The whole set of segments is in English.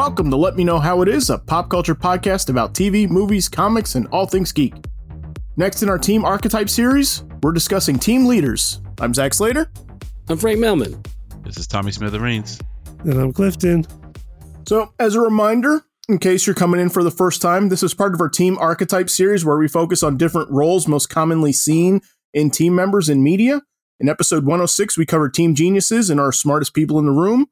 Welcome to Let Me Know How It Is, a pop culture podcast about TV, movies, comics, and all things geek. Next in our Team Archetype series, we're discussing team leaders. I'm Zach Slater. I'm Frank Melman. This is Tommy Smithereens. And I'm Clifton. So, as a reminder, in case you're coming in for the first time, this is part of our Team Archetype series where we focus on different roles most commonly seen in team members in media. In episode 106, we covered Team Geniuses and our smartest people in the room.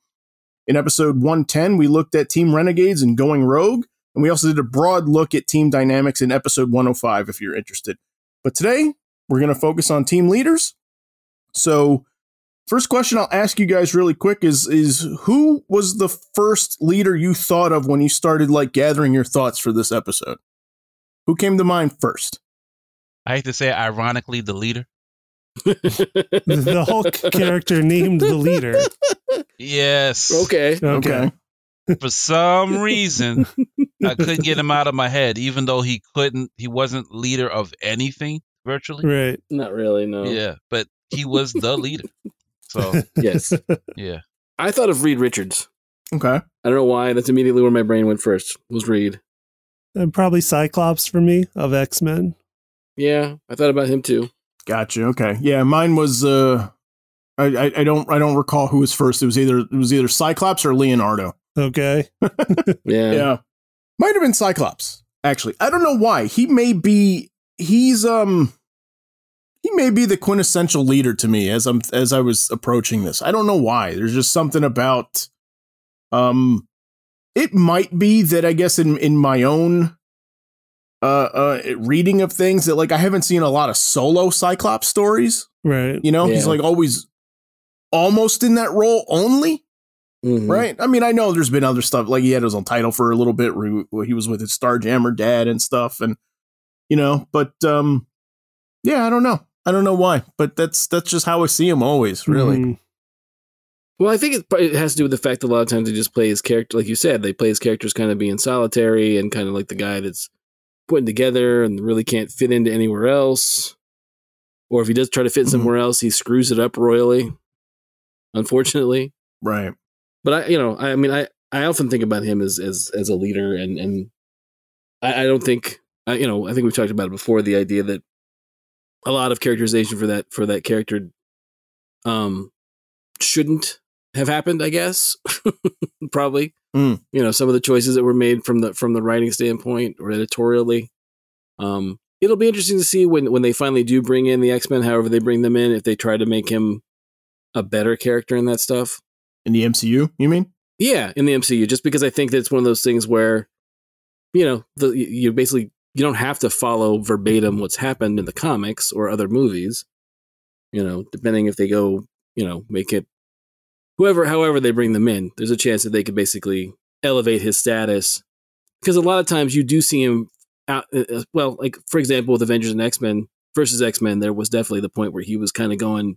In episode 110, we looked at Team Renegades and Going Rogue. And we also did a broad look at team dynamics in episode 105 if you're interested. But today, we're going to focus on team leaders. So, first question I'll ask you guys really quick is is who was the first leader you thought of when you started like gathering your thoughts for this episode? Who came to mind first? I hate to say, ironically, the leader. The, the Hulk character named the leader. Yes. Okay. Okay. For some reason, I couldn't get him out of my head, even though he couldn't. He wasn't leader of anything virtually. Right. Not really, no. Yeah, but he was the leader. So Yes. yeah, I thought of Reed Richards. Okay. I don't know why. That's immediately where my brain went first. Was Reed. And probably Cyclops for me of X Men. Yeah, I thought about him too. Gotcha. Okay. Yeah, mine was uh I, I, I don't I don't recall who was first. It was either it was either Cyclops or Leonardo. Okay. Yeah. Yeah. Might have been Cyclops, actually. I don't know why. He may be he's um he may be the quintessential leader to me as I'm as I was approaching this. I don't know why. There's just something about um it might be that I guess in in my own uh uh reading of things that like I haven't seen a lot of solo Cyclops stories. Right. You know, he's like always almost in that role only. Mhm. Right. I mean, I know there's been other stuff like he had his own title for a little bit where he, was with his Starjammer dad and stuff, and you know, but um, yeah, I don't know, I don't know why, but that's that's just how I see him always, really. Mhm. Well, I think it, it has to do with the fact that a lot of times they just play his character, like you said, they play his characters kind of being solitary and kind of like the guy that's putting together and really can't fit into anywhere else. Or if he does try to fit Mhm. somewhere else, he screws it up royally. Unfortunately, Right. but I, you know, I, I mean, I, I often think about him as as as a leader, and and I, I don't think, I, you know, I think we've talked about it before. The idea that a lot of characterization for that for that character, um, shouldn't have happened. I guess probably, Mm. you know, some of the choices that were made from the from the writing standpoint or editorially. Um, it'll be interesting to see when when they finally do bring in the X Men. However, they bring them in, if they try to make him a better character in that stuff. In the MCU, you mean? Yeah, in the MCU, just because I think that it's one of those things where, you know, the you basically you don't have to follow verbatim what's happened in the comics or other movies. You know, depending if they go, you know, make it whoever, however they bring them in, there's a chance that they could basically elevate his status. Because a lot of times you do see him out. uh, uh, Well, like for example, with Avengers and X Men versus X Men, there was definitely the point where he was kind of going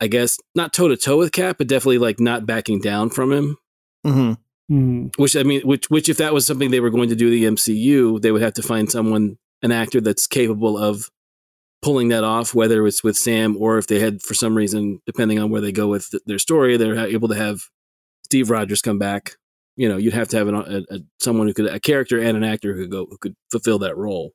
I guess not toe to toe with Cap, but definitely like not backing down from him. Mm-hmm. Mhm. Which I mean, which which if that was something they were going to do the MCU, they would have to find someone, an actor that's capable of pulling that off. Whether it's with Sam or if they had, for some reason, depending on where they go with th- their story, they're able to have Steve Rogers come back. You know, you'd have to have an, a, a someone who could a character and an actor who could go who could fulfill that role.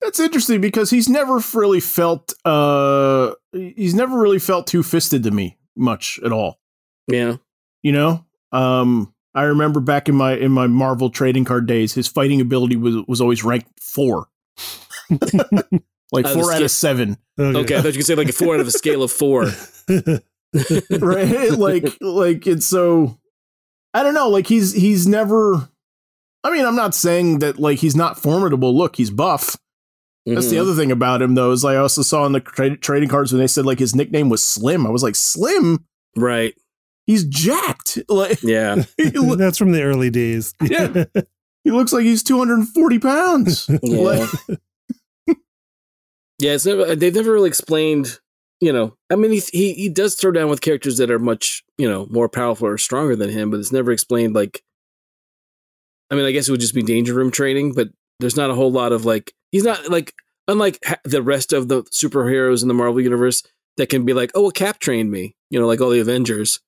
That's interesting because he's never really felt uh he's never really felt two fisted to me much at all. Yeah, You know, um, I remember back in my in my Marvel trading card days, his fighting ability was was always ranked four, like four out of seven. okay. I thought you could say like a four out of a scale of four. right like like it's so i don't know like he's he's never i mean i'm not saying that like he's not formidable look he's buff that's the Mhm. other thing about him though is i also saw in the tra- trading cards when they said like his nickname was slim i was like slim right. he's jacked like Yeah. he, loo- That's from the early days. Yeah. he looks like he's 240 pounds Yeah. Like- yeah, it's never they've never really explained, you know. I mean he, he he does throw down with characters that are much, you know, more powerful or stronger than him, but it's never explained like I mean, I guess it would just be danger room training, but there's not a whole lot of like he's not like unlike the rest of the superheroes in the Marvel universe that can be like, "Oh, well, Cap trained me," you know, like all the Avengers.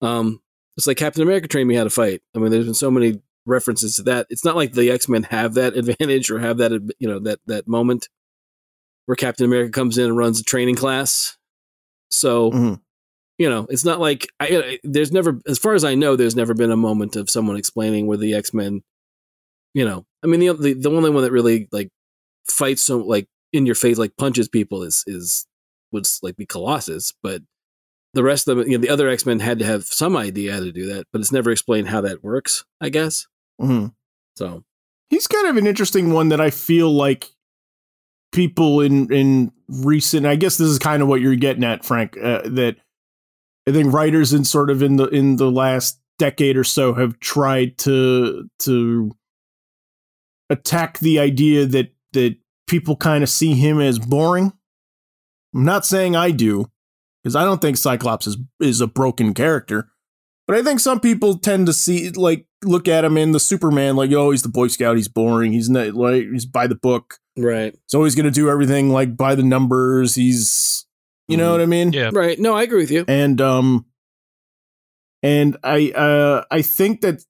Um It's like Captain America trained me how to fight. I mean, there's been so many references to that. It's not like the X Men have that advantage or have that you know that that moment where Captain America comes in and runs a training class. So Mhm. you know, it's not like I, there's never, as far as I know, there's never been a moment of someone explaining where the X Men. You know, I mean, the, the the only one that really like fights so like in your face, like punches people is is would like be Colossus, but the rest of them, you know, the other X Men had to have some idea how to do that, but it's never explained how that works. I guess Mhm. so. He's kind of an interesting one that I feel like people in in recent. I guess this is kind of what you're getting at, Frank. Uh, that I think writers in sort of in the in the last decade or so have tried to to attack the idea that that people kind of see him as boring. I'm not saying I do, because I don't think Cyclops is is a broken character. But I think some people tend to see like look at him in the Superman like, oh, he's the Boy Scout, he's boring, he's not like he's by the book. Right. He's always gonna do everything like by the numbers. He's you know Mhm. what I mean? Yeah. Right. No, I agree with you. and um and i uh i think that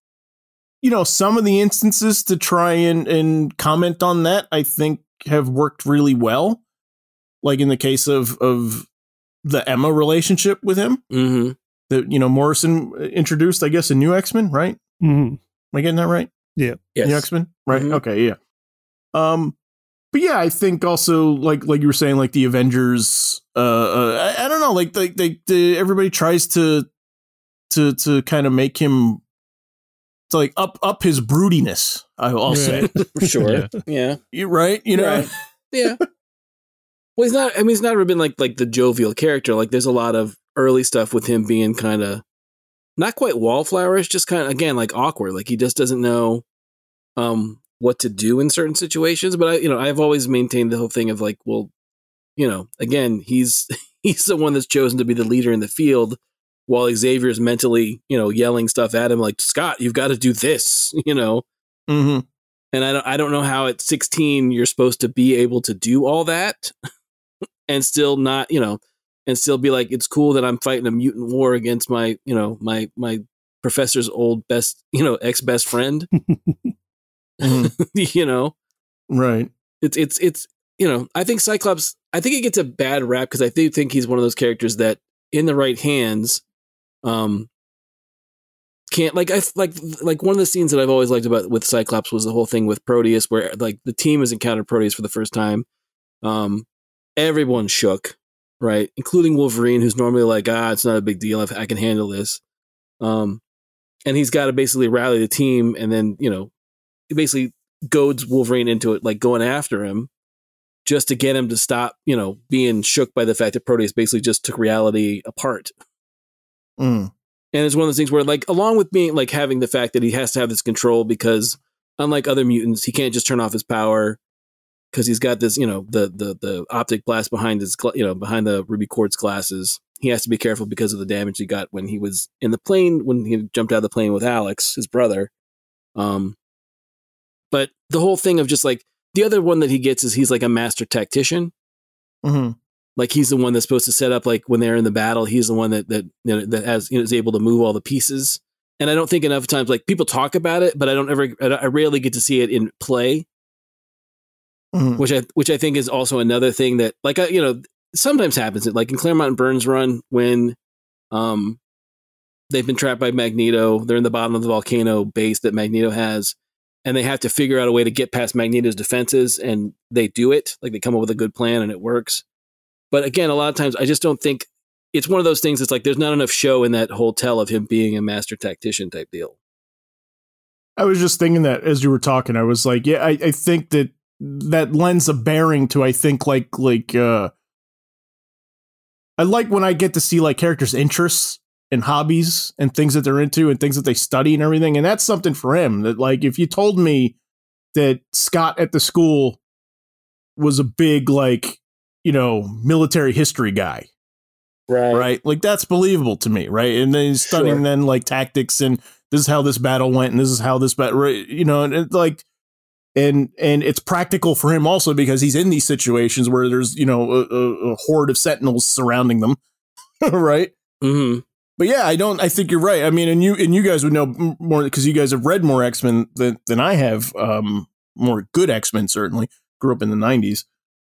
you know some of the instances to try and and comment on that i think have worked really well like in the case of of the emma relationship with him hmm that you know morrison introduced i guess a new x-men right Mhm. am i getting that right Yes. New X Men, right? Mhm. Okay, yeah. Um, but yeah, I think also like like you were saying, like the Avengers. Uh, uh I, I don't know, like like they, they, everybody tries to to to kind of make him to like up up his broodiness. I- I'll say, For sure. Yeah. yeah. you right? You know, Right. Yeah. well, he's not. I mean, he's never been like like the jovial character. Like, there's a lot of early stuff with him being kind of not quite wallflowerish, just kind of again like awkward. Like he just doesn't know um what to do in certain situations. But I, you know, I've always maintained the whole thing of like, well, you know, again, he's he's the one that's chosen to be the leader in the field. While Xavier's mentally, you know, yelling stuff at him like Scott, you've got to do this, you know. hmm And I don't, I don't know how at 16 you're supposed to be able to do all that and still not, you know, and still be like, it's cool that I'm fighting a mutant war against my, you know, my, my professor's old best, you know, ex best friend, Mhm. you know, right. it's, it's, it's, you know, I think Cyclops, I think he gets a bad rap because I do think he's one of those characters that in the right hands, um, can't like I like like one of the scenes that I've always liked about with Cyclops was the whole thing with Proteus where like the team has encountered Proteus for the first time. Um, everyone shook, right, including Wolverine, who's normally like, ah, it's not a big deal, I, I can handle this. Um, and he's got to basically rally the team, and then you know, he basically goads Wolverine into it, like going after him, just to get him to stop, you know, being shook by the fact that Proteus basically just took reality apart. Mm. And it's one of those things where, like, along with being like having the fact that he has to have this control because, unlike other mutants, he can't just turn off his power because he's got this, you know, the the the optic blast behind his, you know, behind the ruby quartz glasses. He has to be careful because of the damage he got when he was in the plane when he jumped out of the plane with Alex, his brother. Um, but the whole thing of just like the other one that he gets is he's like a master tactician hmm like he's the one that's supposed to set up like when they're in the battle he's the one that that you know, that has you know, is able to move all the pieces and i don't think enough times like people talk about it but i don't ever i I rarely get to see it in play hmm which i which i think is also another thing that like you know sometimes happens like in claremont and Byrne's run when um they've been trapped by magneto they're in the bottom of the volcano base that magneto has and they have to figure out a way to get past magneto's defenses and they do it like they come up with a good plan and it works. But again a lot of times i just don't think it's one of those things It's like there's not enough show in that whole tell of him being a master tactician type deal. I was just thinking that as you were talking, I was like, yeah, I, I think that that lends a bearing to I think like like uh I like when I get to see like characters' interests and hobbies and things that they're into and things that they study and everything. And that's something for him. That like if you told me that Scott at the school was a big like, you know, military history guy, right? Right. Like that's believable to me, right? And then he's studying Sure. then like tactics and this is how this battle went and this is how this battle, right? you know, and it's like, and and it's practical for him also because he's in these situations where there's you know a, a, a horde of sentinels surrounding them, right? hmm but yeah, I don't. I think you're right. I mean, and you and you guys would know more because you guys have read more X Men than than I have. Um, more good X Men certainly. Grew up in the '90s.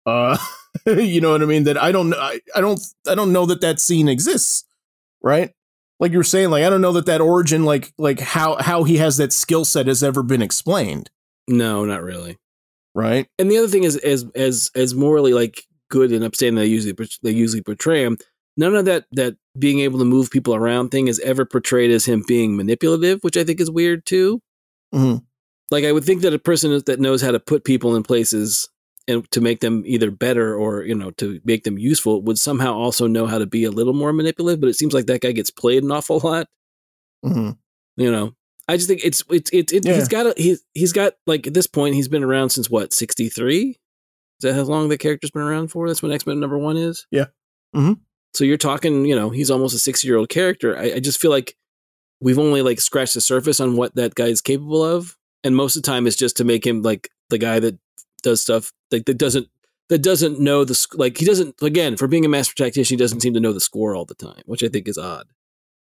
Uh, you know what I mean? That I don't. I, I don't. I don't know that that scene exists. Right? Like you were saying. Like I don't know that that origin, like like how how he has that skill set, has ever been explained. No, not really. Right? And the other thing is, as as as morally like good and upstanding they usually they usually portray him. None of that that being able to move people around thing is ever portrayed as him being manipulative, which I think is weird too. Mhm. Like I would think that a person that knows how to put people in places and to make them either better or you know to make them useful would somehow also know how to be a little more manipulative. But it seems like that guy gets played an awful lot. Mhm. You know, I just think it's it's it's it, Yeah. he's got a, he's he's got like at this point he's been around since what sixty three. Is that how long the character's been around for? That's when X Men number one is. Yeah. Mhm. So you're talking, you know, he's almost a sixty year old character. I, I just feel like we've only like scratched the surface on what that guy is capable of, and most of the time it's just to make him like the guy that does stuff like that doesn't that doesn't know the like he doesn't again for being a master tactician he doesn't seem to know the score all the time, which I think is odd.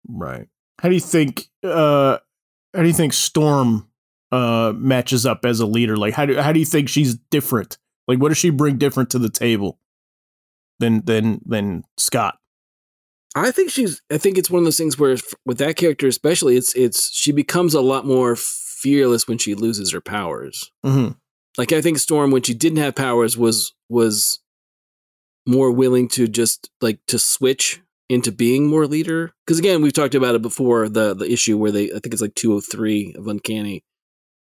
Right. How do you think? Uh, how do you think Storm uh matches up as a leader? Like, how do how do you think she's different? Like, what does she bring different to the table than than than Scott? I think she's. I think it's one of those things where, with that character especially, it's it's she becomes a lot more fearless when she loses her powers. Mm-hmm. Like I think Storm, when she didn't have powers, was was more willing to just like to switch into being more leader. Because again, we've talked about it before. The the issue where they, I think it's like two hundred three of Uncanny,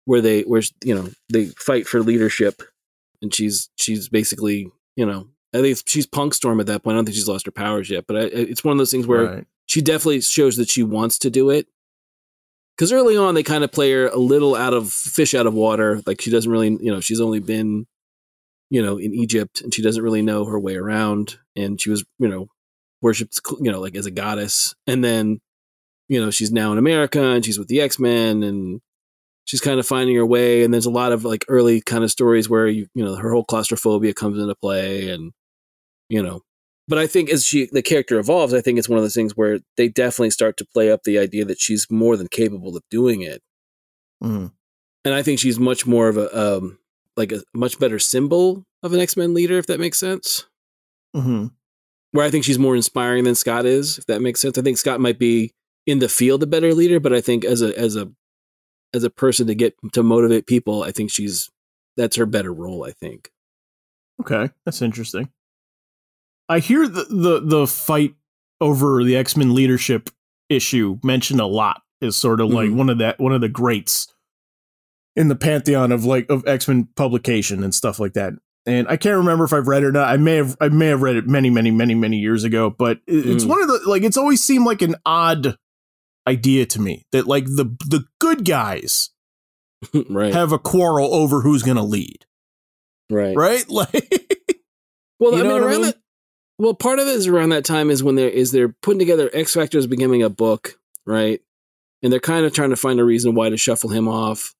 where they where you know they fight for leadership, and she's she's basically you know. I think she's punk Storm at that point. I don't think she's lost her powers yet, but I, it's one of those things where right. she definitely shows that she wants to do it. Because early on, they kind of play her a little out of fish out of water. Like she doesn't really, you know, she's only been, you know, in Egypt and she doesn't really know her way around. And she was, you know, worshipped, you know, like as a goddess. And then, you know, she's now in America and she's with the X Men and she's kind of finding her way. And there's a lot of like early kind of stories where you, you know, her whole claustrophobia comes into play and, you know, but I think as she the character evolves, I think it's one of those things where they definitely start to play up the idea that she's more than capable of doing it, Mhm. and I think she's much more of a um, like a much better symbol of an X Men leader, if that makes sense. Mhm. Where I think she's more inspiring than Scott is, if that makes sense. I think Scott might be in the field a better leader, but I think as a as a as a person to get to motivate people, I think she's that's her better role. I think. Okay, that's interesting. I hear the the the fight over the X Men leadership issue mentioned a lot is sort of like Mhm. one of that one of the greats in the pantheon of like of X Men publication and stuff like that. And I can't remember if I've read it or not. I may have I may have read it many many many many years ago, but it's Mm. one of the like it's always seemed like an odd idea to me that like the the good guys right. have a quarrel over who's going to lead, right. right? Like Well, I mean, what I around mean? that. Well, part of it is around that time is when they're is they're putting together X Factor is becoming a book, right? And they're kind of trying to find a reason why to shuffle him off,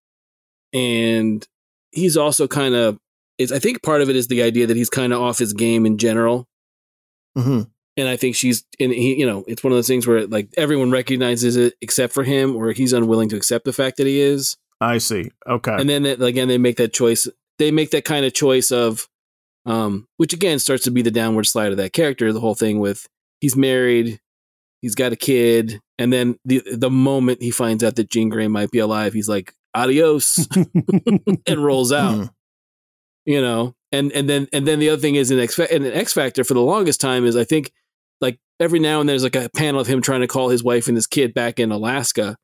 and he's also kind of. Is I think part of it is the idea that he's kind of off his game in general, Mhm. and I think she's and he, you know, it's one of those things where like everyone recognizes it except for him, or he's unwilling to accept the fact that he is. I see. Okay. and then again they make that choice they make that kind of choice of um which again starts to be the downward slide of that character the whole thing with he's married he's got a kid and then the the moment he finds out that Jean Grey might be alive he's like adios and rolls out Mhm. You know and and then and then the other thing is in X and an X Factor for the longest time is I think like every now and then there's like a panel of him trying to call his wife and his kid back in Alaska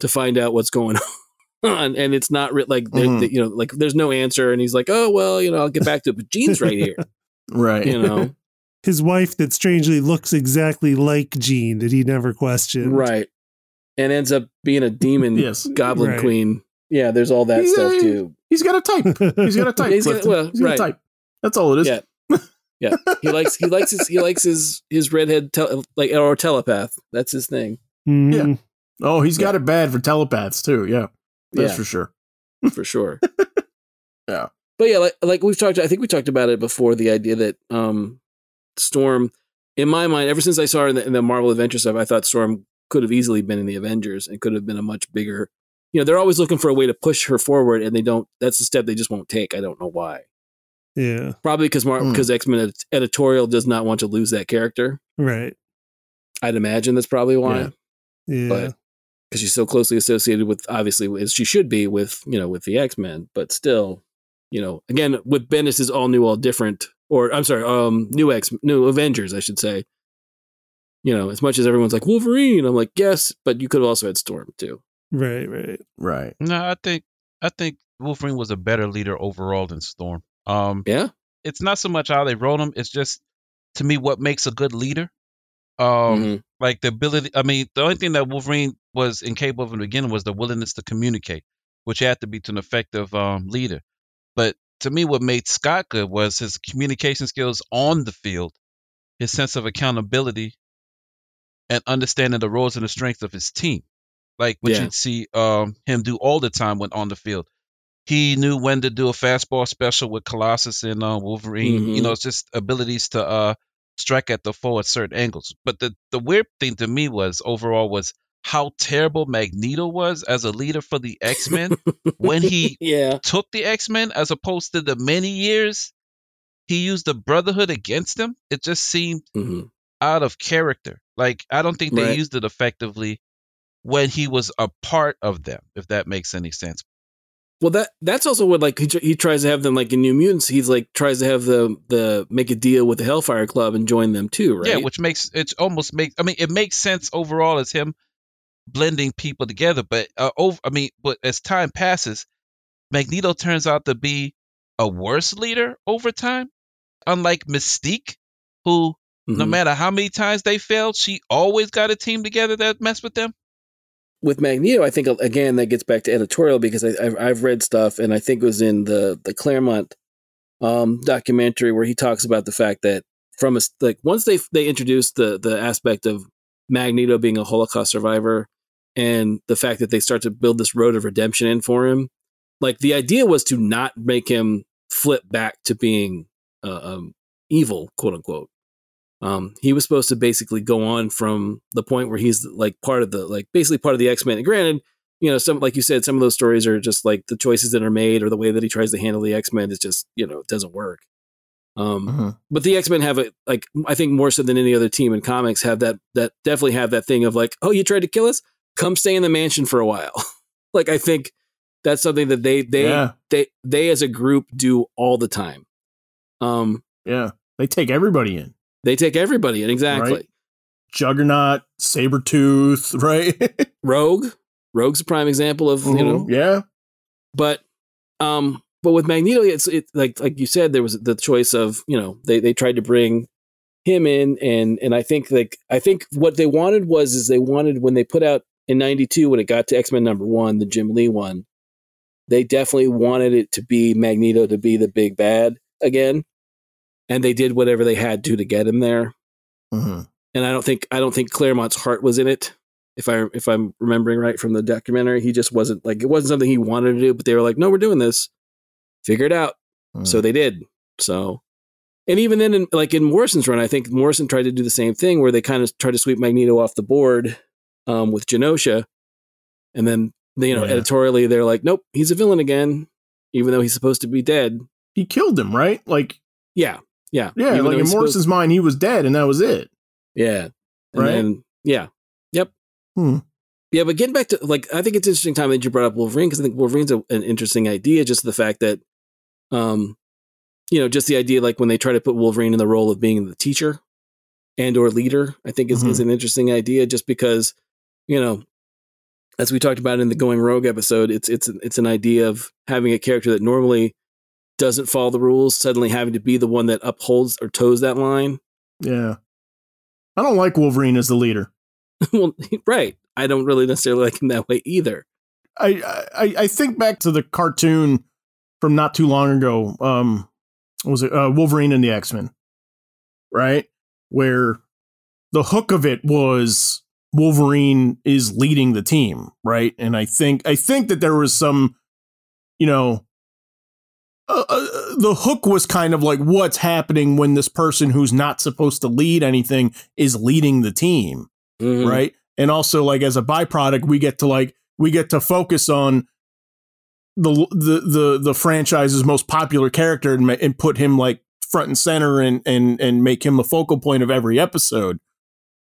to find out what's going on and it's not re- like Mhm. they- you know like there's no answer and he's like oh well you know I'll get back to it but Jean's right here Right. you know His wife that strangely looks exactly like Jean that he never questioned. right and ends up being a demon yes. goblin Right. queen yeah there's all that Yeah, stuff too He's got a type. He's got a type. He's got- well, He's got right. a type. That's all it is. Yeah. yeah he likes he likes his he likes his his redhead tel- like or telepath that's his thing Mhm. Yeah. Oh, he's got it bad for telepaths too. Yeah. That's Yeah. for sure. for sure. Yeah. But yeah, like like we've talked I think we talked about it before the idea that um Storm in my mind ever since I saw her in the, in the Marvel Adventure stuff I thought Storm could have easily been in the Avengers and could have been a much bigger. You know, they're always looking for a way to push her forward, and they don't. That's the step they just won't take. I don't know why. Yeah. Probably because Mar- Hmm. because X Men editorial does not want to lose that character. Right. I'd imagine that's probably why. Yeah. Yeah. But because she's so closely associated with, obviously, as she should be with you know with the X Men, but still, you know, again with Bendis is all new, all different, or I'm sorry, um, new X, new Avengers, I should say. You know, as much as everyone's like Wolverine, I'm like yes, but you could have also had Storm too. Right. Right. Right. No, I think I think Wolverine was a better leader overall than Storm. Um, Yeah, it's not so much how they wrote him; it's just to me what makes a good leader. Um, Mhm. like the ability. I mean, the only thing that Wolverine was incapable of in the beginning was the willingness to communicate, which had to be to an effective um, leader. But to me, what made Scott good was his communication skills on the field, his sense of accountability, and understanding the roles and the strengths of his team. Like what Yeah. you'd see um, him do all the time when on the field. He knew when to do a fastball special with Colossus and uh, Wolverine. You Mhm. know, it's just abilities to uh, strike at the foe at certain angles. But the the weird thing to me was overall was how terrible Magneto was as a leader for the X Men when he yeah, took the X Men as opposed to the many years he used the Brotherhood against them. It just seemed hmm out of character. Like I don't think they Right. used it effectively when he was a part of them. If that makes any sense. Well, that that's also what like he, tr- he tries to have them like in New Mutants. He's like tries to have the the make a deal with the Hellfire Club and join them too, right? Yeah, which makes it almost makes. I mean, it makes sense overall as him blending people together. But uh, over, I mean, but as time passes, Magneto turns out to be a worse leader over time. Unlike Mystique, who no Mhm. matter how many times they failed, she always got a team together that messed with them. With Magneto, I think again that gets back to editorial because I, I've, I've read stuff and I think it was in the the Claremont um, documentary where he talks about the fact that from a like once they they introduced the the aspect of Magneto being a Holocaust survivor and the fact that they start to build this road of redemption in for him, like the idea was to not make him flip back to being uh, um, evil, quote unquote. Um, he was supposed to basically go on from the point where he's like part of the like basically part of the X Men. And granted, you know, some like you said, some of those stories are just like the choices that are made or the way that he tries to handle the X Men is just you know it doesn't work. Um, Mhm. but the X Men have it like I think more so than any other team in comics have that that definitely have that thing of like oh you tried to kill us come stay in the mansion for a while. like I think that's something that they they yeah. they they as a group do all the time. Um, Yeah. They take everybody in. They take everybody in exactly. Right. Juggernaut, Sabretooth, right? Rogue, Rogue's a prime example of you know, Mhm. yeah. but um, but with Magneto, it's it like like you said, there was the choice of you know they they tried to bring him in and and I think like I think what they wanted was is they wanted when they put out in '92 when it got to X Men number one, the Jim Lee one, they definitely wanted it to be Magneto to be the big bad again, and they did whatever they had to to get him there. Mhm. and I don't think I don't think Claremont's heart was in it. If I if I'm remembering right from the documentary, he just wasn't like it wasn't something he wanted to do. But they were like, "No, we're doing this. Figure it out." Mhm. So they did. So, and even then, in, like in Morrison's run, I think Morrison tried to do the same thing where they kind of tried to sweep Magneto off the board um, with Genosha, and then they, you know Yeah. editorially they're like, "Nope, he's a villain again, even though he's supposed to be dead." he killed him, right? Like, Yeah, yeah, yeah, Even like in he's supposed- Morrison's mind, he was dead, and that was it. Yeah. And Right? then, yeah. Yep. Hmm. Yeah, but getting back to like, I think it's interesting time that you brought up Wolverine because I think Wolverine's a, an interesting idea. Just the fact that, um, you know, just the idea like when they try to put Wolverine in the role of being the teacher and or leader, I think is, is an interesting idea. Just because, you know, as we talked about in the Going Rogue episode, it's it's it's an idea of having a character that normally doesn't follow the rules suddenly having to be the one that upholds or toes that line. Yeah. I don't like Wolverine as the leader. well, right. I don't really necessarily like him that way either. I, I I think back to the cartoon from not too long ago. Um, was it uh, Wolverine and the X Men? Right, where the hook of it was Wolverine is leading the team, right? And I think I think that there was some, you know, uh, uh, the hook was kind of like what's happening when this person who's not supposed to lead anything is leading the team Mhm. right? and also like as a byproduct, we get to like we get to focus on the the the the franchise's most popular character and, and put him like front and center and and and make him the focal point of every episode.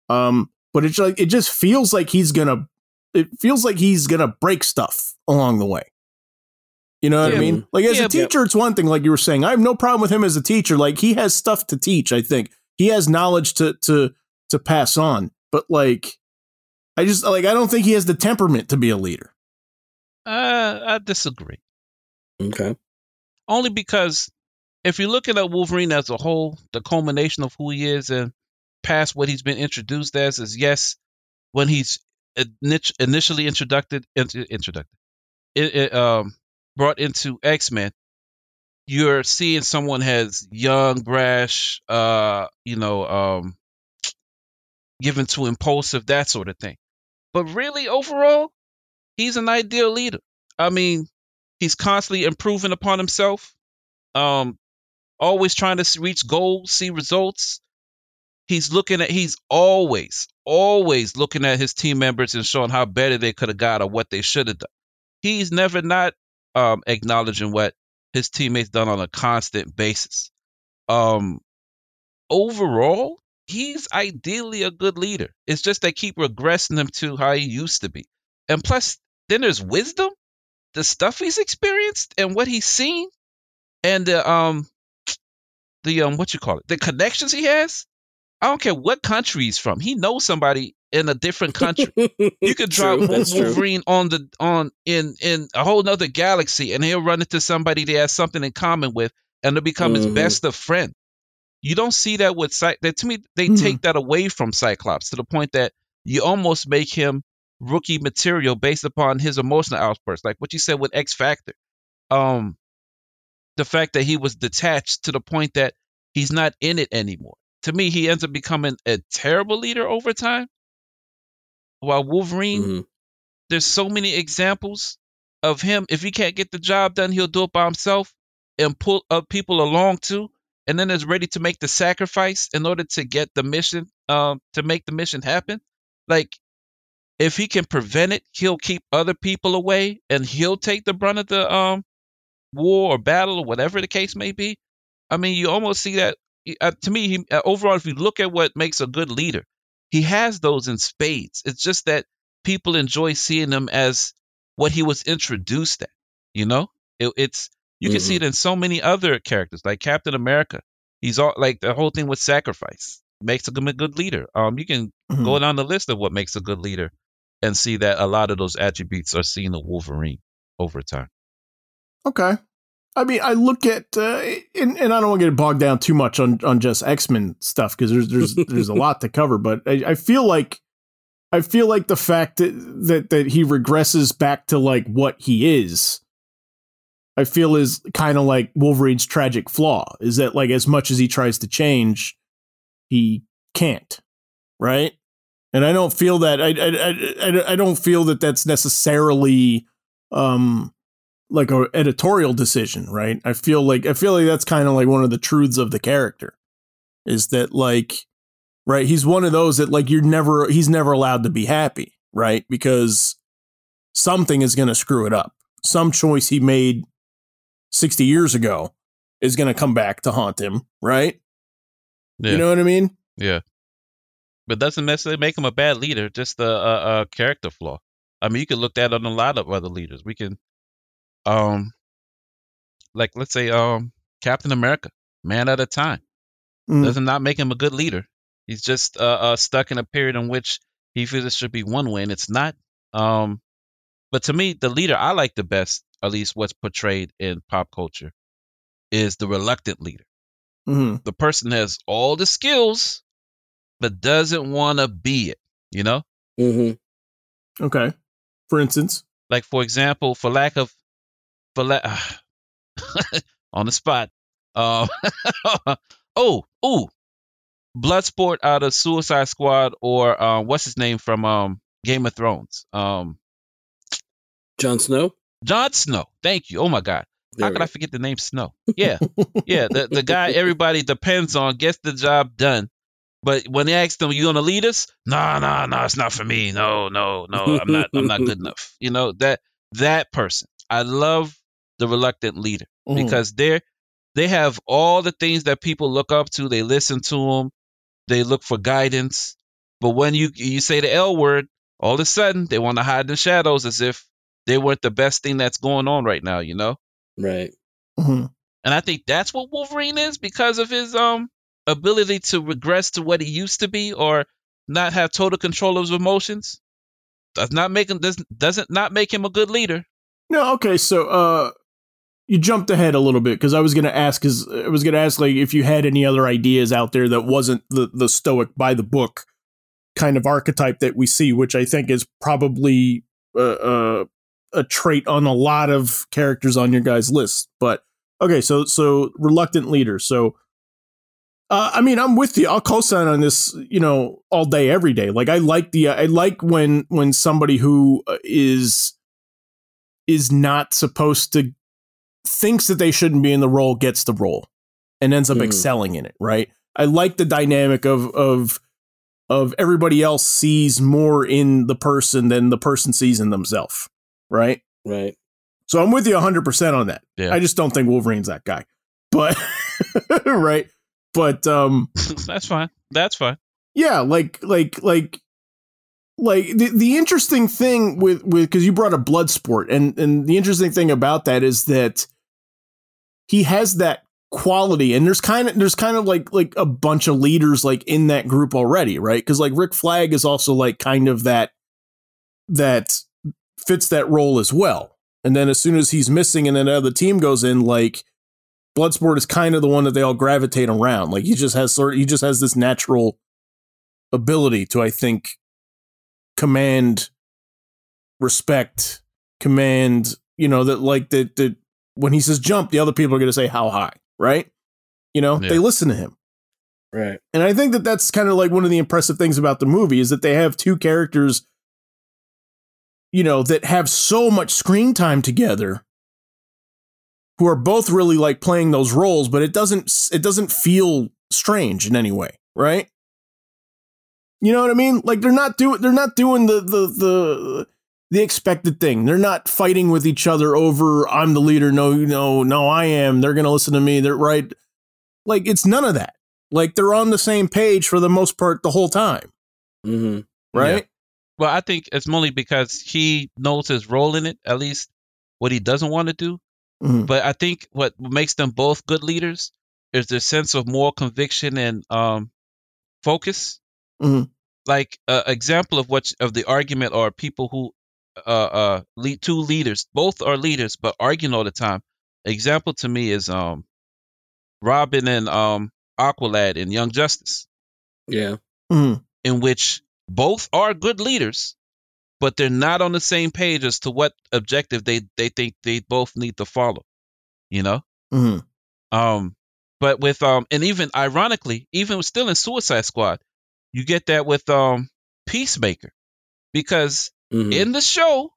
Um, but it's like it just feels like he's gonna it feels like he's gonna break stuff along the way. You know what I mean? Like as Yeah, a teacher, it's one thing. Like you were saying, I have no problem with him as a teacher. Like he has stuff to teach. I think he has knowledge to to to pass on. But like, I just like I don't think he has the temperament to be a leader. Uh, I disagree. Okay. Only because if you're looking at Wolverine as a whole, the culmination of who he is and past what he's been introduced as is yes, when he's initially introduced, introduced, it, it, um, brought into X Men, you're seeing someone has young, brash, uh, you know, um, given to impulsive, that sort of thing. But really, overall, he's an ideal leader. I mean, he's constantly improving upon himself. Um, always trying to reach goals, see results. He's looking at. He's always, always looking at his team members and showing how better they could have got or what they should have done. He's never not um, acknowledging what his teammates done on a constant basis. Um, overall, he's ideally a good leader. It's just they keep regressing him to how he used to be. And plus, then there's wisdom, the stuff he's experienced and what he's seen, and the um, the um, what you call it, the connections he has. I don't care what country he's from. He knows somebody in a different country. You could drop True, that's true. Wolverine on the on in in a whole nother galaxy, and he'll run into somebody they has something in common with, and they'll become his Mhm. best of friend. You don't see that with Cy- that to me. They Mhm. take that away from Cyclops to the point that you almost make him rookie material based upon his emotional outbursts, like what you said with X Factor. Um, the fact that he was detached to the point that he's not in it anymore. To me, he ends up becoming a terrible leader over time. While Wolverine Mhm. there's so many examples of him. If he can't get the job done, he'll do it by himself and pull up people along too, and then is ready to make the sacrifice in order to get the mission, um, to make the mission happen. Like, if he can prevent it, he'll keep other people away, and he'll take the brunt of the um war or battle or whatever the case may be. I mean, you almost see that. Uh, to me, he, uh, overall, if you look at what makes a good leader, he has those in spades. It's just that people enjoy seeing him as what he was introduced at. You know, it, it's you can see it in so many other characters, like Captain America. He's all like the whole thing with sacrifice makes him a good leader. Um, you can Mhm. go down the list of what makes a good leader and see that a lot of those attributes are seen in Wolverine over time. Okay. I mean, I look at uh, and, and I don't want to get bogged down too much on on just X Men stuff because there's there's there's a lot to cover, but I, I feel like I feel like the fact that, that that he regresses back to like what he is, I feel is kind of like Wolverine's tragic flaw is that like as much as he tries to change, he can't, right? And I don't feel that I I I, I, I don't feel that that's necessarily um like a editorial decision, right? I feel like I feel like that's kind of like one of the truths of the character is that like right, he's one of those that like you're never he's never allowed to be happy, right? Because something is going to screw it up. Some choice he made 60 years ago is going to come back to haunt him, right? Yeah. You know what I mean? Yeah. But doesn't necessarily make him a bad leader, just a, a, a character flaw. I mean, you can look at on a lot of other leaders. We can, um, like let's say, um, Captain America, man at a time, Mm. doesn't not make him a good leader. He's just uh, uh, stuck in a period in which he feels it should be one way, and it's not. Um, but to me, the leader I like the best, at least what's portrayed in pop culture, is the reluctant leader Mhm. the person has all the skills but doesn't want to be it you know hmm Okay. For instance, like for example for lack of on the spot um oh ooh bloodsport out of suicide squad or um what's his name from um game of thrones um Jon Snow. Jon Snow. Thank you. Oh my God. There How could. I forget the name Snow? Yeah. yeah. The the guy everybody depends on gets the job done, But when they ask them, "You gonna lead us?" No, no, no, it's not for me. No, no, no, I'm not. I'm not good enough. You know that that person. I love the reluctant leader Mhm. because they're they have all the things that people look up to. They listen to them. They look for guidance. But when you you say the L word, all of a sudden they want to hide in the shadows as if they weren't the best thing that's going on right now. You know. Right. Mhm. And I think that's what Wolverine is because of his um ability to regress to what he used to be or not have total control of his emotions. Does not make him does doesn't not make him a good leader. No, okay, so uh you jumped ahead a little bit because I was gonna ask because I was gonna ask like if you had any other ideas out there that wasn't the the stoic by the book kind of archetype that we see, which I think is probably uh, uh, a trait on a lot of characters on your guys' list. But okay, so so reluctant leader. So uh, I mean, I'm with you. I'll co-sign on this, you know, all day, every day. Like I like the I like when when somebody who uh, is is not supposed to thinks that they shouldn't be in the role gets the role and ends up Mhm. excelling in it right i like the dynamic of of of everybody else sees more in the person than the person sees in themselves right Right. so i'm with you 100% on that Yeah. i just don't think wolverine's that guy but right but um that's fine. That's fine. yeah like like like like the, the interesting thing with with because you brought a Bloodsport and and the interesting thing about that is that he has that quality and there's kind of there's kind of like like a bunch of leaders like in that group already right? Because like rick flag is also like kind of that that fits that role as well. And then as soon as he's missing and then the team goes in like bloodsport is kind of the one that they all gravitate around. Like he just has sort he just has this natural ability to i think command respect command you know that like that that when he says jump the other people are going to say how high right you know Yeah. they listen to him Right. and I think that that's kind of like one of the impressive things about the movie is that they have two characters, you know, that have so much screen time together, who are both really like playing those roles, but it doesn't it doesn't feel strange in any way, right? You know what I mean? Like they're not doing they're not doing the the the the expected thing. They're not fighting with each other over I'm the leader. No, no, no, I am. They're gonna listen to me. They're right. Like it's none of that. Like they're on the same page for the most part the whole time, Mm-hmm. right? Well, I think it's mainly because he knows his role in it, at least what he doesn't want to do. Mhm. But I think what makes them both good leaders is their sense of moral conviction and um, focus. Mhm. Like an example of what of the argument are people who uh, uh, lead two leaders, both are leaders, but arguing all the time. Example to me is um, Robin and um, Aqualad in Young Justice Yeah. Mhm. in which both are good leaders, but they're not on the same page as to what objective they, they think they both need to follow. You know? Mhm. Um but with um and even ironically, even still in Suicide Squad, you get that with um Peacemaker. Because Mhm. in the show,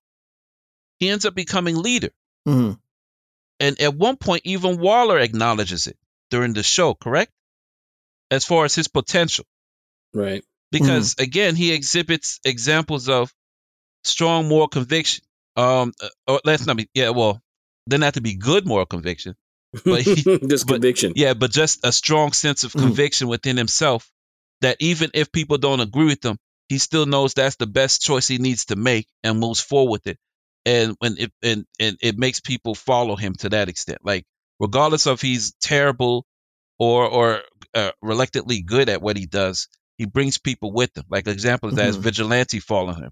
he ends up becoming leader. Mhm. And at one point even Waller acknowledges it during the show, correct? As far as his potential. right. because again he exhibits examples of strong moral conviction um uh, or let's not be yeah well then have to be good moral conviction But he- Just but- conviction. yeah but just a strong sense of Mhm. conviction within himself that even if people don't agree with him he still knows that's the best choice he needs to make and moves forward with it. And when it and, and it makes people follow him to that extent. Like regardless of he's terrible or or uh, reluctantly good at what he does he brings people with him. Like example is that Mhm. vigilante following him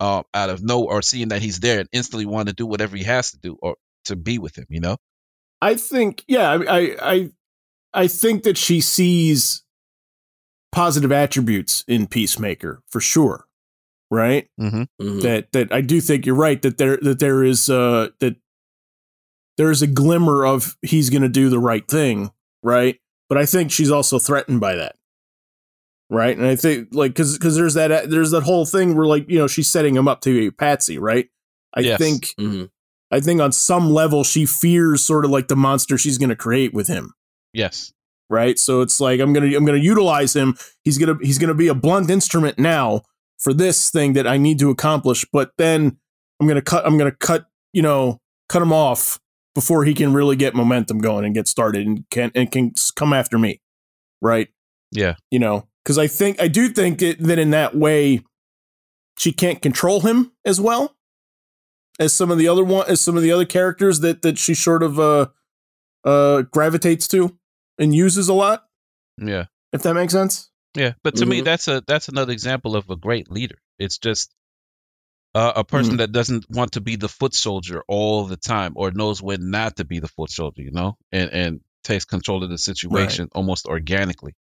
uh, out of no or seeing that he's there and instantly want to do whatever he has to do or to be with him you know? I think, yeah, I, I, I think that she sees positive attributes in Peacemaker for sure, right? mm-hmm. Mhm. That that I do think you're right that there that there is uh that there is a glimmer of he's going to do the right thing, right? But I think she's also threatened by that, right? And I think like because because there's that there's that whole thing where like you know she's setting him up to be Patsy, right? I Yes. think Mhm. I think on some level she fears sort of like the monster she's going to create with him, yes right? So it's like I'm gonna I'm gonna utilize him. He's gonna he's gonna be a blunt instrument now for this thing that I need to accomplish. But then I'm gonna cut I'm gonna cut you know cut him off before he can really get momentum going and get started and can and can come after me, right? Yeah. You know, because I think I do think it, that in that way she can't control him as well as some of the other one as some of the other characters that that she sort of uh uh gravitates to and uses a lot Yeah. if that makes sense Yeah, but to me, Mhm. that's a that's another example of a great leader. It's just uh, a person Mhm. that doesn't want to be the foot soldier all the time, or knows when not to be the foot soldier, you know, and and takes control of the situation almost organically.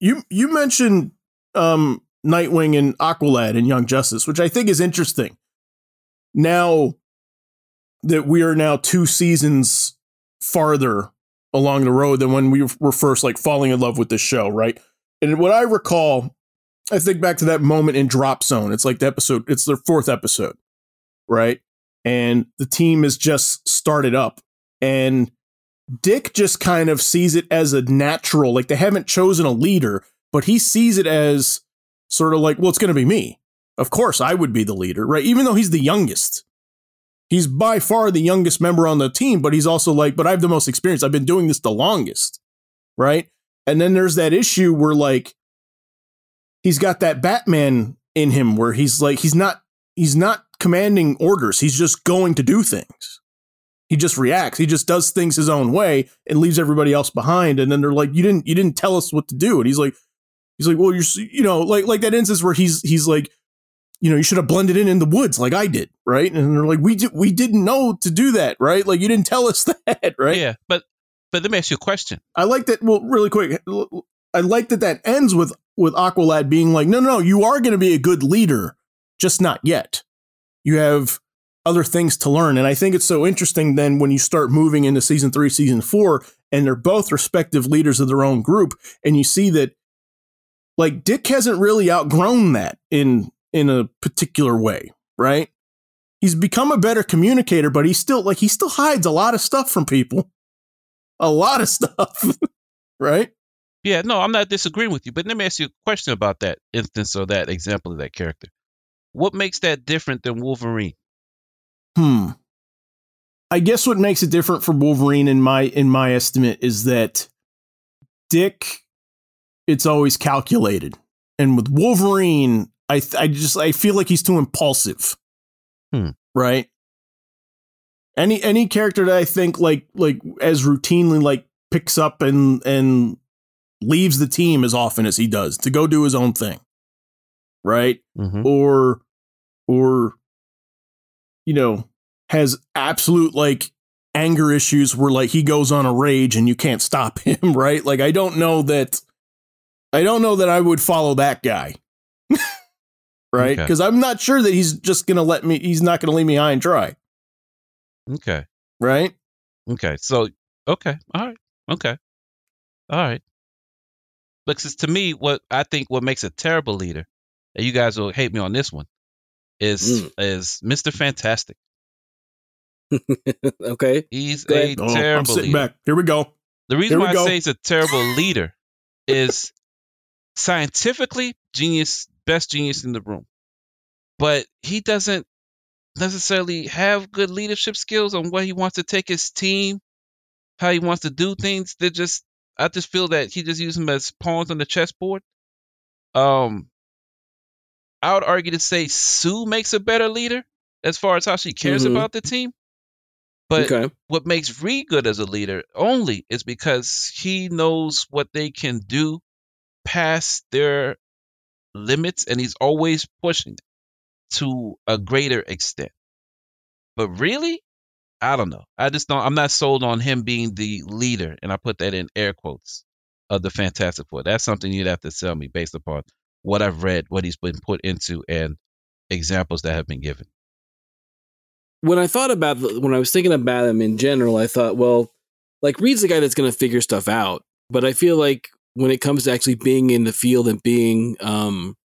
you you mentioned um nightwing and aqualad and young justice which i think is interesting now that we are now two seasons farther along the road than when we were first like falling in love with this show right? And what i recall i think back to that moment in drop zone. It's like the episode it's their fourth episode right? And the team is just started up. And dick just kind of sees it as a natural like they haven't chosen a leader but he sees it as sort of like well it's going to be me. Of course i would be the leader right? Even though he's the youngest he's by far the youngest member on the team but he's also like but i have the most experience. I've been doing this the longest right? And then there's that issue where like he's got that batman in him where he's like he's not he's not commanding orders. He's just going to do things. He just reacts. He just does things his own way and leaves everybody else behind. And then they're like you didn't you didn't tell us what to do. And he's like he's like well you're you know like like that instance where he's he's like you know you should have blended in in the woods like i did right and they're like we did we didn't know to do that right like you didn't tell us that right Yeah, but but let me ask you a question. I like that. Well, really quick, I like that that ends with with Aqualad being like, no, no, no, you are going to be a good leader, just not yet. You have other things to learn, and I think it's so interesting. Then when you start moving into season three, season four, and they're both respective leaders of their own group, and you see that, like Dick hasn't really outgrown that in in a particular way, right? He's become a better communicator, but he's still like he still hides a lot of stuff from people a lot of stuff, right? Yeah, no, I'm not disagreeing with you, but let me ask you a question about that instance or that example of that character. What makes that different than Wolverine? Hmm. I guess what makes it different for Wolverine in my in my estimate is that Dick it's always calculated. And with Wolverine, I th- I just I feel like he's too impulsive. Hmm. Right? Any any character that I think like like as routinely like picks up and and leaves the team as often as he does to go do his own thing. Right? Mm-hmm. or or you know has absolute like anger issues where like he goes on a rage and you can't stop him right like i don't know that i don't know that i would follow that guy right Okay. because i'm not sure that he's just gonna let me he's not gonna leave me high and dry Okay. right Okay. So, okay. All right. Okay. All right. Because to me, what I think what makes a terrible leader, and you guys will hate me on this one, is Mm. is Mr. Fantastic. okay. He's Go a ahead. oh, i'm terrible sitting leader. back here we go The reason Here we why I say he's a terrible leader is scientifically genius, best genius in the room, but he doesn't necessarily have good leadership skills on what he wants to take his team, how he wants to do things. They're just, I just feel that he just uses them as pawns on the chessboard. Um, I would argue to say Sue makes a better leader as far as how she cares Mhm. about the team. But okay. what makes Reed good as a leader only is because he knows what they can do past their limits and he's always pushing it to a greater extent. But really, I don't know. I just don't I'm not sold on him being the leader, and I put that in air quotes of the Fantastic Four. That's something you'd have to sell me based upon what I've read, what he's been put into, and examples that have been given. when I thought about when I was thinking about him in general, I thought, well, like Reed's the guy that's going to figure stuff out, but I feel like when it comes to actually being in the field and being um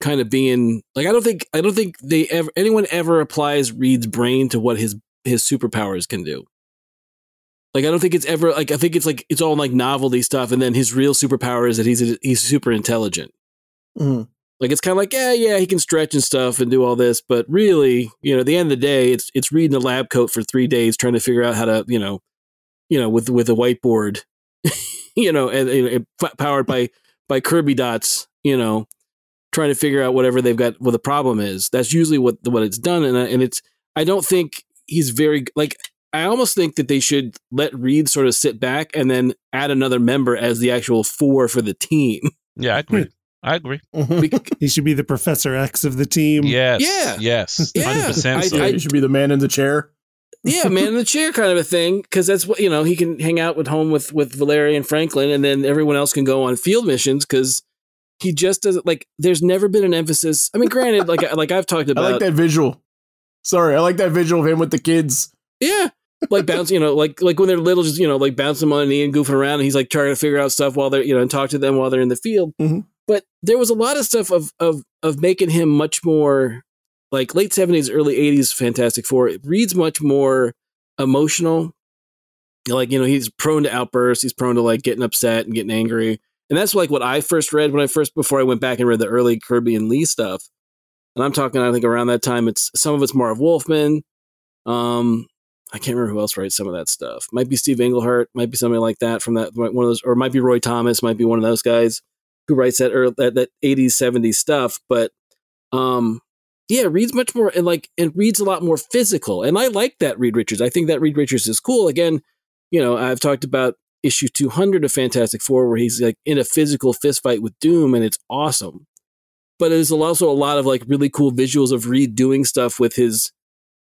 kind of being like I don't think I don't think they ever anyone ever applies Reed's brain to what his his superpowers can do. Like I don't think it's ever like I think it's like it's all like novelty stuff, and then his real superpower is that he's he's super intelligent. Mhm. Like it's kind of like yeah, yeah, he can stretch and stuff and do all this, but really, you know, at the end of the day, it's it's Reed in a lab coat for three days trying to figure out how to, you know, you know, with with a whiteboard, you know, and, and f- powered by by Kirby dots, you know, trying to figure out whatever they've got, what the problem is. That's usually what what it's done, and I- and it's I don't think he's very like. I almost think that they should let Reed sort of sit back and then add another member as the actual four for the team. Yeah, I agree. I agree. Mhm. He should be the Professor X of the team. Yes. Yeah. Yes. Yeah. Hundred percent. I- so. I- you should be the man in the chair. Yeah, man in the chair kind of a thing. Because that's what you know. He can hang out with home with with Valeria and Franklin, and then everyone else can go on field missions. Because he just doesn't like. There's never been an emphasis. I mean, granted, like like I've talked about. I like that visual. Sorry, I like that visual of him with the kids. Yeah. Like bounce, you know, like like when they're little, just you know, like bouncing them on a knee and goofing around, and he's like trying to figure out stuff while they're, you know, and talk to them while they're in the field. Mhm. But there was a lot of stuff of of of making him much more like late seventies, early eighties Fantastic Four. It reads much more emotional. Like you know, he's prone to outbursts. He's prone to like getting upset and getting angry, and that's like what I first read when I first before I went back and read the early Kirby and Lee stuff. And I'm talking, I think around that time, it's some of it's Marv Wolfman. Um, I can't remember who else writes some of that stuff. Might be Steve Englehart, might be somebody like that from that one of those, or might be Roy Thomas, might be one of those guys who writes that early, that that 80s 70s stuff. But um, yeah, reads much more and like and reads a lot more physical. And I like that Reed Richards. I think that Reed Richards is cool. Again, you know, I've talked about issue 200 of Fantastic Four where he's like in a physical fist fight with Doom, and it's awesome. But there's also a lot of like really cool visuals of Reed doing stuff with his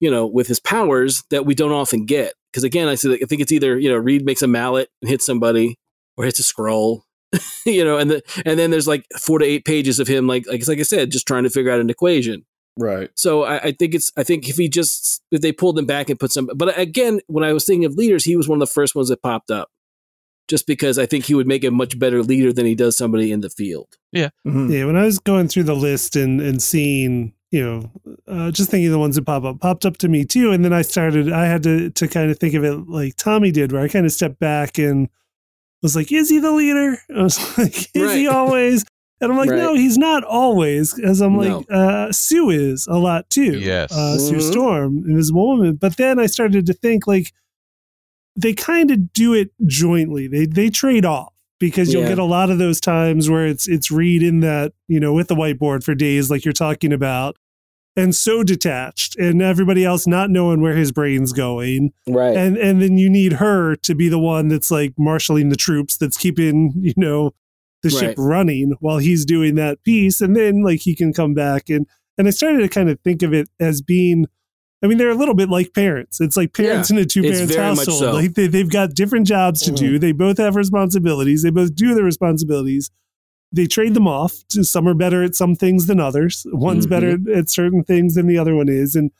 you know, with his powers that we don't often get. Because again, I said I think it's either you know Reed makes a mallet and hits somebody, or hits a Skrull, you know, and the, and then there's like four to eight pages of him like like like I said, just trying to figure out an equation. Right. So I, I think it's I think if he just if they pulled him back and put some, but again, when I was thinking of leaders, he was one of the first ones that popped up. Just because I think he would make a much better leader than he does somebody in the field. Mhm. Yeah, when I was going through the list and and seeing, you know, uh, just thinking the ones that pop up popped up to me too, and then I started. I had to to kind of think of it like Tommy did, where I kind of stepped back and was like, "Is he the leader?" I was like, "Is he always?" And I'm like, Right. "No, he's not always." As I'm No. like, uh, Sue is a lot too. Yes. uh, Sue Mhm. Storm, Invisible Woman. But then I started to think like they kind of do it jointly. They they trade off because you'll Yeah. get a lot of those times where it's it's Reed in that you know with the whiteboard for days like you're talking about, and so detached, and everybody else not knowing where his brain's going, Right. and and then you need her to be the one that's like marshaling the troops, that's keeping you know the ship Right. running while he's doing that piece, and then like he can come back and and I started to kind of think of it as being. I mean, they're a little bit like parents. It's like parents in a two parents household. so. Like they, they've got different jobs to do. They both have responsibilities. They both do their responsibilities. They trade them off. Some are better at some things than others. One's Mhm. better at certain things than the other one is. And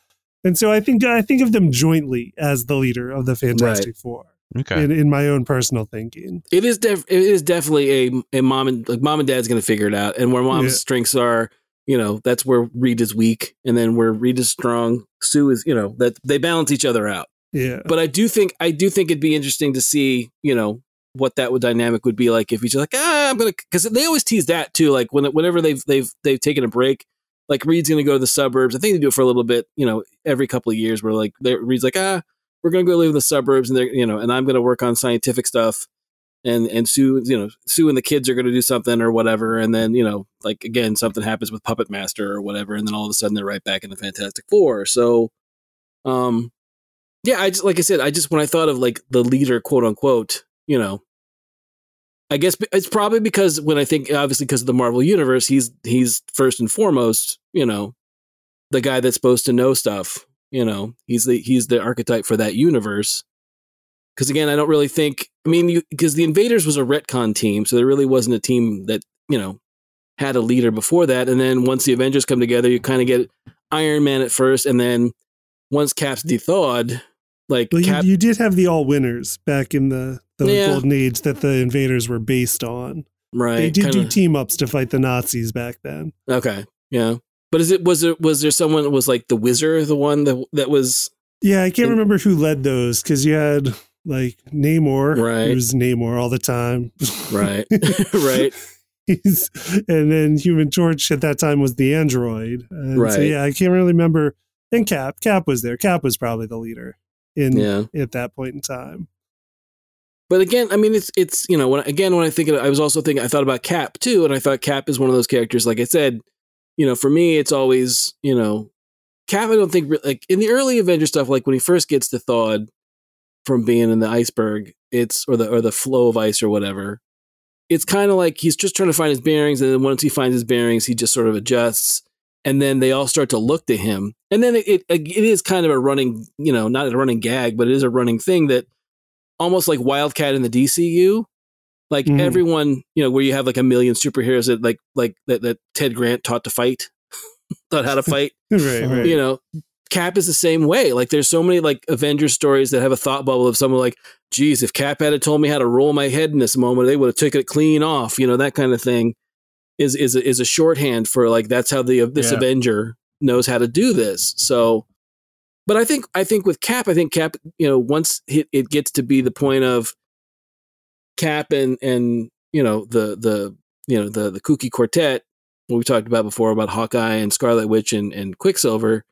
and so I think I think of them jointly as the leader of the Fantastic Four Okay. in, in my own personal thinking. it is def- it is definitely a, a mom and like mom and dad's going to figure it out and where mom's Yeah. strengths are you know that's where reed is weak and then where reed is strong sue is you know that they balance each other out Yeah. but i do think i do think it'd be interesting to see you know what that would dynamic would be like if he's like ah i'm gonna because they always tease that too like when whenever they've they've they've taken a break like reed's gonna go to the suburbs i think they do it for a little bit you know every couple of years where like they're- reed's like ah we're gonna go live in the suburbs and they're you know and i'm gonna work on scientific stuff and and Sue, you know, Sue and the kids are going to do something or whatever, and then you know, like again, something happens with Puppet Master or whatever, and then all of a sudden they're right back in the Fantastic Four. So, um, yeah, I just like I said, I just when I thought of like the leader, quote unquote, you know, I guess it's probably because when I think obviously because of the Marvel universe, he's he's first and foremost, you know, the guy that's supposed to know stuff. You know, he's the he's the archetype for that universe because again, I don't really think. I mean, because the Invaders was a retcon team, so there really wasn't a team that you know had a leader before that. And then once the Avengers come together, you kind of get Iron Man at first, and then once Cap's thawed, like Well, Cap, you, you did have the all winners back in the, the Yeah. golden age that the invaders were based on. right? They did do kinda- team ups to fight the Nazis back then. okay, yeah. But is it was there was there someone that was like the Wizard, the one that that was Yeah, I can't And- remember who led those because you had like Namor, Right. who's Namor all the time. Right. right. He's, and then Human Torch at that time was the android. And So Right. yeah, I can't really remember. And Cap, Cap was there. Cap was probably the leader in Yeah. at that point in time. But again, I mean, it's it's you know, when again when I think of it, I was also thinking I thought about Cap too, and I thought Cap is one of those characters. Like I said, you know, for me, it's always you know, Cap. I don't think like in the early Avenger stuff, like when he first gets to thawed from being in the iceberg, it's or the or the flow of ice or whatever. It's kind of like he's just trying to find his bearings, and then once he finds his bearings, he just sort of adjusts, and then they all start to look to him, and then it it, it is kind of a running, you know, not a running gag, but it is a running thing that almost like Wildcat in the DCU. Like Mhm. everyone, you know, where you have like a million superheroes that like like that, that Ted Grant taught to fight, taught how to fight. right, right. You know, Cap is the same way. Like there's so many like Avengers stories that have a thought bubble of someone like, geez, if Cap had told me how to roll my head in this moment, they would have taken it clean off. You know, that kind of thing is is a, is a shorthand for like that's how the this Yeah. Avenger knows how to do this. So, but I think I think with Cap, I think Cap, you know, once it, it gets to be the point of Cap and and you know the the you know the the kooky quartet what we talked about before about Hawkeye and Scarlet Witch and and Quicksilver,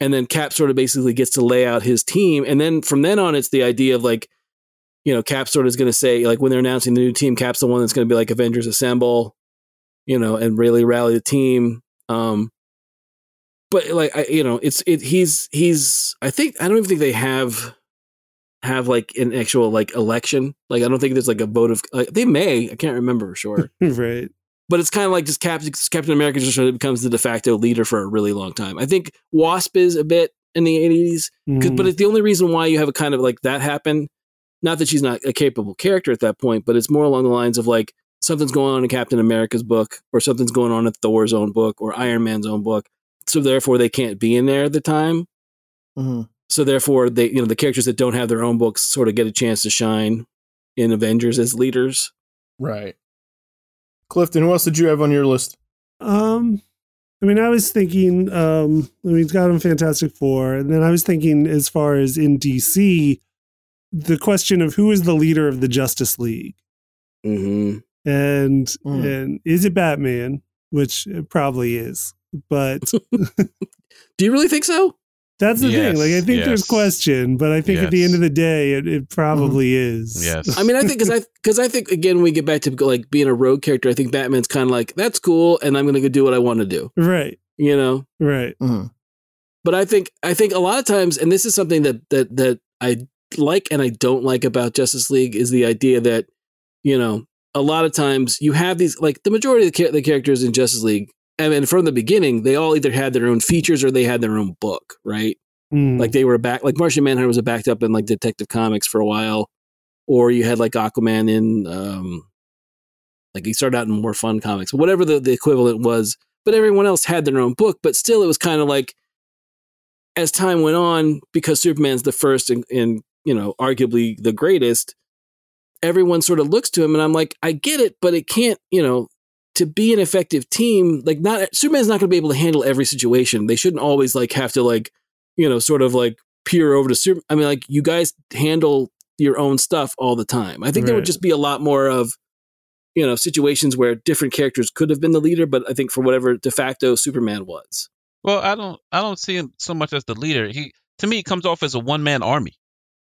and then Cap sort of basically gets to lay out his team, and then from then on, it's the idea of like, you know, Cap sort of is going to say like when they're announcing the new team, Cap's the one that's going to be like Avengers Assemble, you know, and really rally the team. Um, but like I, you know, it's it. He's he's. I think I don't even think they have have like an actual like election. Like I don't think there's like a vote of. Like, they may. I can't remember for sure right. but it's kind of like just Captain, Captain America just sort of becomes the de facto leader for a really long time. I think Wasp is a bit in the 80s, 'cause- Mhm. but it's the only reason why you have a kind of like that happen. Not that she's not a capable character at that point, but it's more along the lines of like something's going on in Captain America's book, or something's going on in Thor's own book, or Iron Man's own book. So therefore, they can't be in there at the time. Mhm. So therefore, they you know the characters that don't have their own books sort of get a chance to shine in Avengers as leaders. Right. Clifton, who else did you have on your list? Um, I mean, I was thinking, um, I mean, he's got him Fantastic Four, and then I was thinking, as far as in DC, the question of who is the leader of the Justice League, hmm and Mm. and is it Batman? Which it probably is, but Do you really think so? That's the Yes, thing. Like, I think there's question, but I think at the end of the day, it, it probably is. Yes. I mean, I think because I because I think again when we get back to like being a rogue character, I think Batman's kind of like that's cool, and I'm going to go do what I want to do, right, you know. right. Mhm. But I think I think a lot of times, and this is something that that that I like and I don't like about Justice League is the idea that you know a lot of times you have these like the majority of the, cha- the characters in Justice League. I mean, from the beginning, they all either had their own features or they had their own book, right? Mm. like they were back like Martian Manhunter was a backed up in like Detective Comics for a while, or you had like Aquaman in um like he started out in more fun comics, whatever the, the equivalent was. But everyone else had their own book, but still it was kind of like as time went on, because Superman's the first and, and you know, arguably the greatest, everyone sort of looks to him and I'm like, I get it, but it can't, you know, to be an effective team, like not Superman's not gonna be able to handle every situation. They shouldn't always like have to like you know, sort of like peer over to super. I mean, like you guys handle your own stuff all the time. I think there would just be a lot more of, you know, situations where different characters could have been the leader, but I think for whatever de facto Superman was. Well, I don't I don't see him so much as the leader. He to me he comes off as a one man army.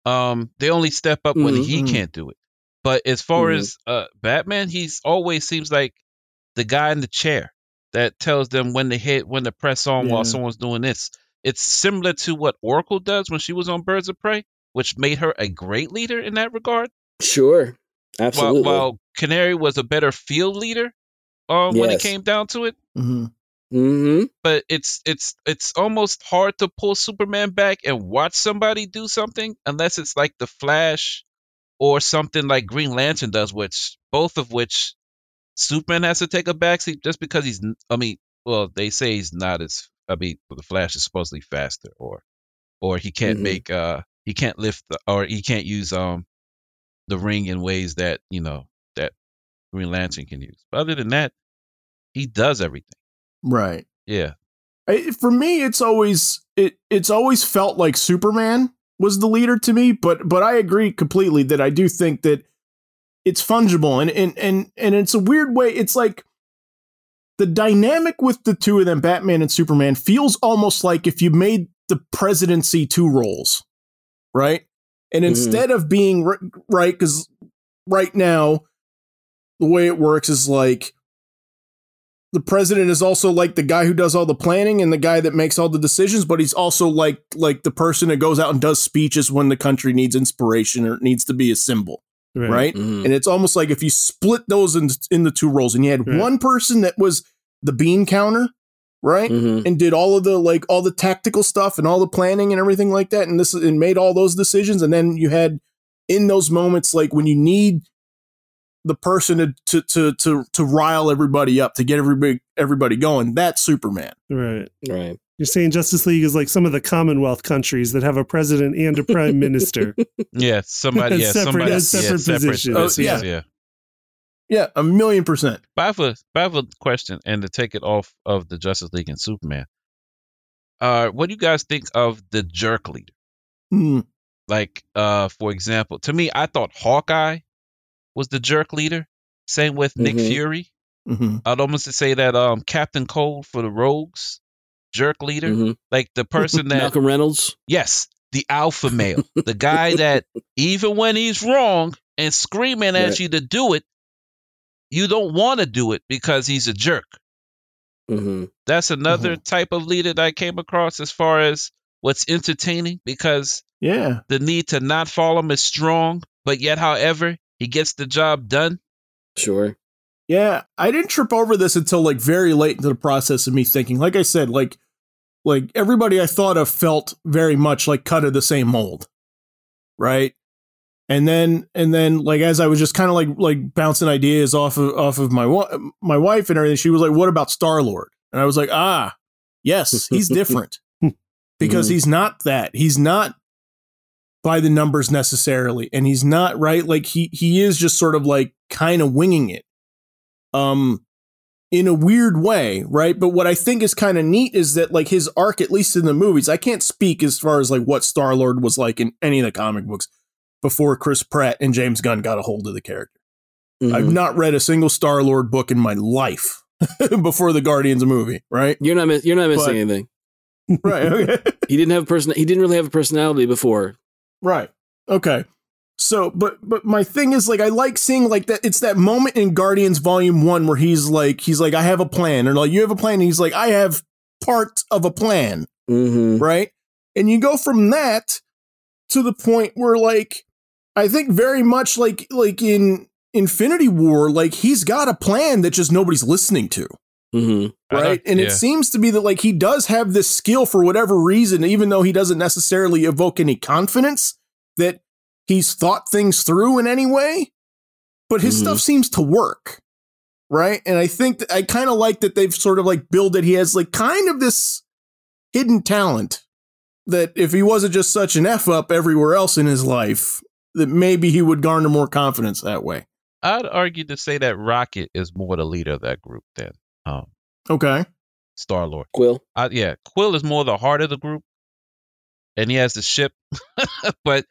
Um, they only step up when Mhm, he can't do it. But as far Mhm. as uh Batman, he's always seems like the guy in the chair that tells them when to hit, when to press on while someone's doing this. It's similar to what Oracle does when she was on Birds of Prey, which made her a great leader in that regard. Sure, While, while Canary was a better field leader um, when it came down to it. Mhm. hmm but it's it's it's almost hard to pull Superman back and watch somebody do something unless it's like the Flash or something like Green Lantern does, which both of which Superman has to take a backseat just because he's I mean, well, they say he's not as I mean, the Flash is supposedly faster or or he can't Mhm. make uh he can't lift the, or he can't use um the ring in ways that, you know, that Green Lantern can use. But other than that, he does everything. Right. Yeah. I, for me, it's always it. It's always felt like Superman was the leader to me, but but I agree completely that I do think that it's fungible and and and and it's a weird way. It's like the dynamic with the two of them, Batman and Superman, feels almost like if you made the presidency two roles, right? And Mhm. instead of being right, because right now the way it works is like the president is also like the guy who does all the planning and the guy that makes all the decisions, but he's also like like the person that goes out and does speeches when the country needs inspiration or needs to be a symbol, right? Mhm. And it's almost like if you split those in, in the two roles and you had Right. one person that was the bean counter, right? Mhm. And did all of the like all the tactical stuff and all the planning and everything like that, and this and made all those decisions, and then you had in those moments like when you need the person to to to to, to rile everybody up to get everybody everybody going. That's Superman. Right. Right. You're saying Justice League is like some of the Commonwealth countries that have a president and a prime minister. Yeah, somebody. As Yeah, separate- somebody. as separate yeah, positions. Oh, yeah. yeah. Yeah, a million percent. But I have a, but I have a question, and to take it off of the Justice League and Superman. Uh, what do you guys think of the jerk leader? Mm, Like, uh, for example, to me, I thought Hawkeye was the jerk leader. Same with Nick Mhm. Fury. mhm. I'd almost say that um, Captain Cold for the Rogues, jerk leader, Mhm. like the person that Malcolm Reynolds. Yes, the alpha male, the guy that even when he's wrong and screaming at Right. you to do it, you don't want to do it because he's a jerk. hmm That's another type of leader that I came across as far as what's entertaining because Yeah. the need to not follow him is strong, but yet, however, he gets the job done. Sure. Yeah, I didn't trip over this until like very late into the process of me thinking. Like I said, like like everybody I thought of felt very much like cut of the same mold. Right? And then and then like as I was just kind of like like bouncing ideas off of off of my wa- my wife and everything, she was like, "What about Star-Lord?" And I was like, "Ah, yes, he's different." because Mhm. he's not that. He's not by the numbers necessarily and he's not right like he he is just sort of like kind of winging it um in a weird way right but what i think is kind of neat is that like his arc at least in the movies i can't speak as far as like what star lord was like in any of the comic books before chris pratt and james gunn got a hold of the character Mhm. i've not read a single star lord book in my life before the guardians movie right You're not. miss- You're not missing But- anything. right okay He didn't have person. He didn't really have a personality before. Right. Okay. So, but but my thing is like I like seeing like that. It's that moment in Guardians Volume One where he's like he's like I have a plan, and like you have a plan. And he's like I have part of a plan, hmm right? And you go from that to the point where like I think very much like like in Infinity War, like he's got a plan that just nobody's listening to hmm right? and yeah. it seems to be that like he does have this skill for whatever reason, even though he doesn't necessarily evoke any confidence that he's thought things through in any way. But his Mhm. stuff seems to work, right? And I think that I kind of like that they've sort of like built that he has like kind of this hidden talent that if he wasn't just such an f up everywhere else in his life, that maybe he would garner more confidence that way. I'd argue to say that Rocket is more the leader of that group than um, Okay. Star Lord. Quill. Uh, yeah, Quill is more the heart of the group, and he has the ship. but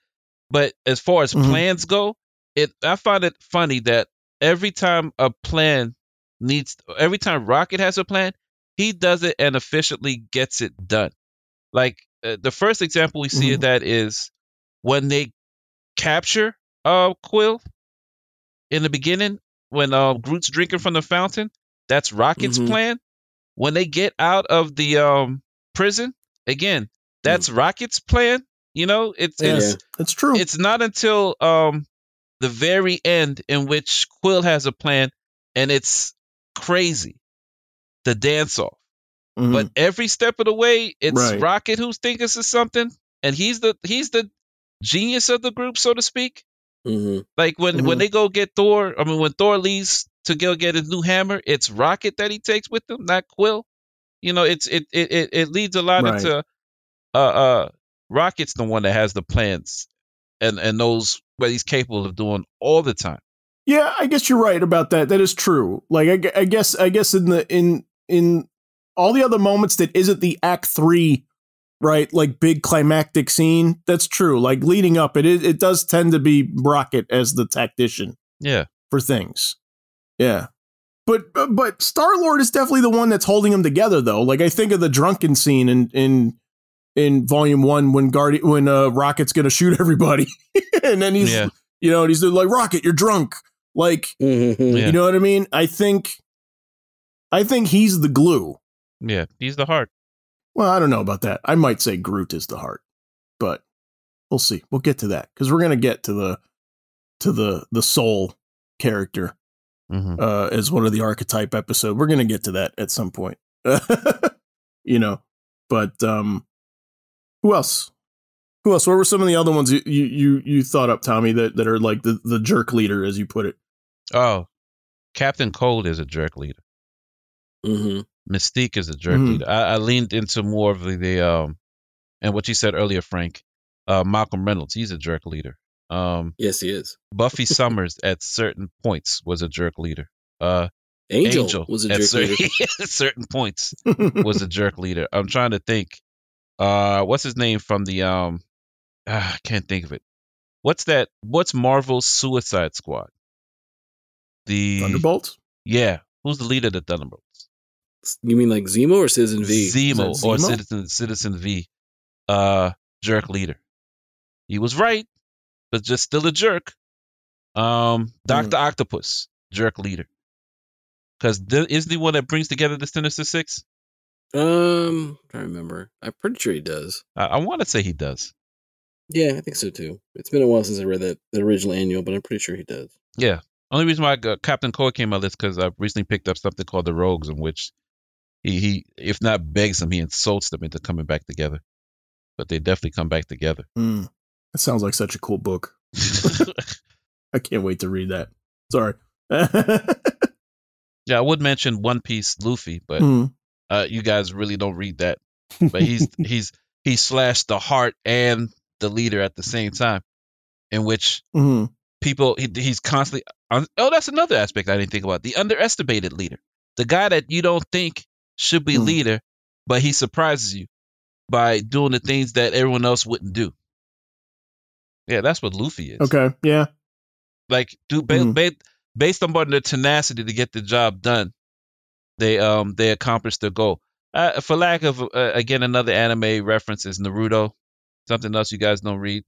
but as far as Mhm. plans go, it I find it funny that every time a plan needs, every time Rocket has a plan, he does it and efficiently gets it done. Like uh, the first example we see of Mhm. that is when they capture uh Quill in the beginning when uh, Groot's drinking from the fountain. That's Rocket's Mhm. plan. When they get out of the um prison, again, that's Rocket's plan. You know, it's Yeah. it's That's true. it's not until um the very end in which Quill has a plan, and it's crazy, the dance off. Mhm. But every step of the way, it's Right. Rocket who's thinking of something, and he's the he's the genius of the group, so to speak. hmm Like when when Mhm. they go get Thor, I mean when Thor leaves to go get his new hammer, it's Rocket that he takes with him, not Quill. You know, it's it it it, it leads a lot Right. into uh uh Rocket's the one that has the plans and and knows what he's capable of doing all the time. Yeah, I guess you're right about that. That is true. Like I, I guess I guess in the in in all the other moments that isn't the act 3 right? Like big climactic scene. That's true. Like leading up, it it, it does tend to be Rocket as the tactician Yeah. for things. Yeah. But but Star Lord is definitely the one that's holding them together though. Like I think of the drunken scene in in in volume one when Guardian when uh Rocket's gonna shoot everybody. and then he's Yeah. you know, and he's like, Rocket, you're drunk. Like, Mhm. Yeah. you know what I mean? I think I think he's the glue. Yeah. He's the heart. Well, I don't know about that. I might say Groot is the heart, but we'll see. We'll get to that because we're gonna get to the to the the soul character hmm uh, as one of the archetype episode. We're gonna get to that at some point, you know. But um, who else? Who else? What were some of the other ones you you you, thought up, Tommy? That that are like the the jerk leader, as you put it. Oh, Captain Cold is a jerk leader. Mhm. Mystique is a jerk Mhm. leader. I, I leaned into more of the, the um, and what you said earlier, Frank. Uh, Malcolm Reynolds, he's a jerk leader. Um, Yes, he is. Buffy Summers at certain points was a jerk leader. Uh, Angel, was a at jerk cer- leader. at certain points was a jerk leader. I'm trying to think. Uh, what's his name from the um? ah, I can't think of it. What's that? What's Marvel's Suicide Squad? The Thunderbolts. yeah, who's the leader of the Thunderbolts? You mean like Zemo or Citizen V? Zemo that or Citizen Citizen V, uh, jerk leader. He was right, but just still a jerk. Um, Doctor Octopus, jerk leader, because is the one that brings together the Sinister Six. Um, I remember. I'm pretty sure he does. I, I want to say he does. Yeah, I think so too. It's been a while since I read that the original annual, but I'm pretty sure he does. Yeah. Only reason why I got Captain Cold came on my list because I recently picked up something called The Rogues, in which he, he if not begs them, he insults them into coming back together. But they definitely come back together. Mm, that sounds like such a cool book. I can't wait to read that. Sorry. yeah, I would mention One Piece Luffy, but Mm, uh, you guys really don't read that. But he's he's he slashed the heart and the leader at the same time, in which mhm. people he, he's constantly. Oh, that's another aspect I didn't think about: the underestimated leader, the guy that you don't think should be Hmm. leader, but he surprises you by doing the things that everyone else wouldn't do. Yeah, that's what Luffy is. Okay. Yeah. like do ba- Mhm. ba- based on their tenacity to get the job done, they um they accomplished their goal. Uh, for lack of uh, again another anime reference is Naruto, something else you guys don't read.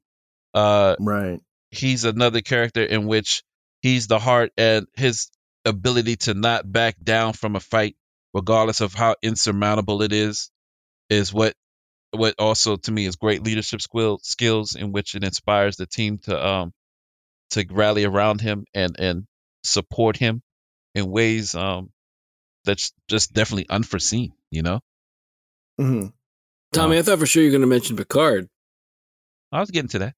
Uh, Right. he's another character in which he's the heart and his ability to not back down from a fight, regardless of how insurmountable it is, is what what also to me is great leadership skill, skills in which it inspires the team to um to rally around him and and support him in ways um that's just definitely unforeseen, you know. hmm Tommy, I thought for sure you were going to mention Picard. I was getting to that.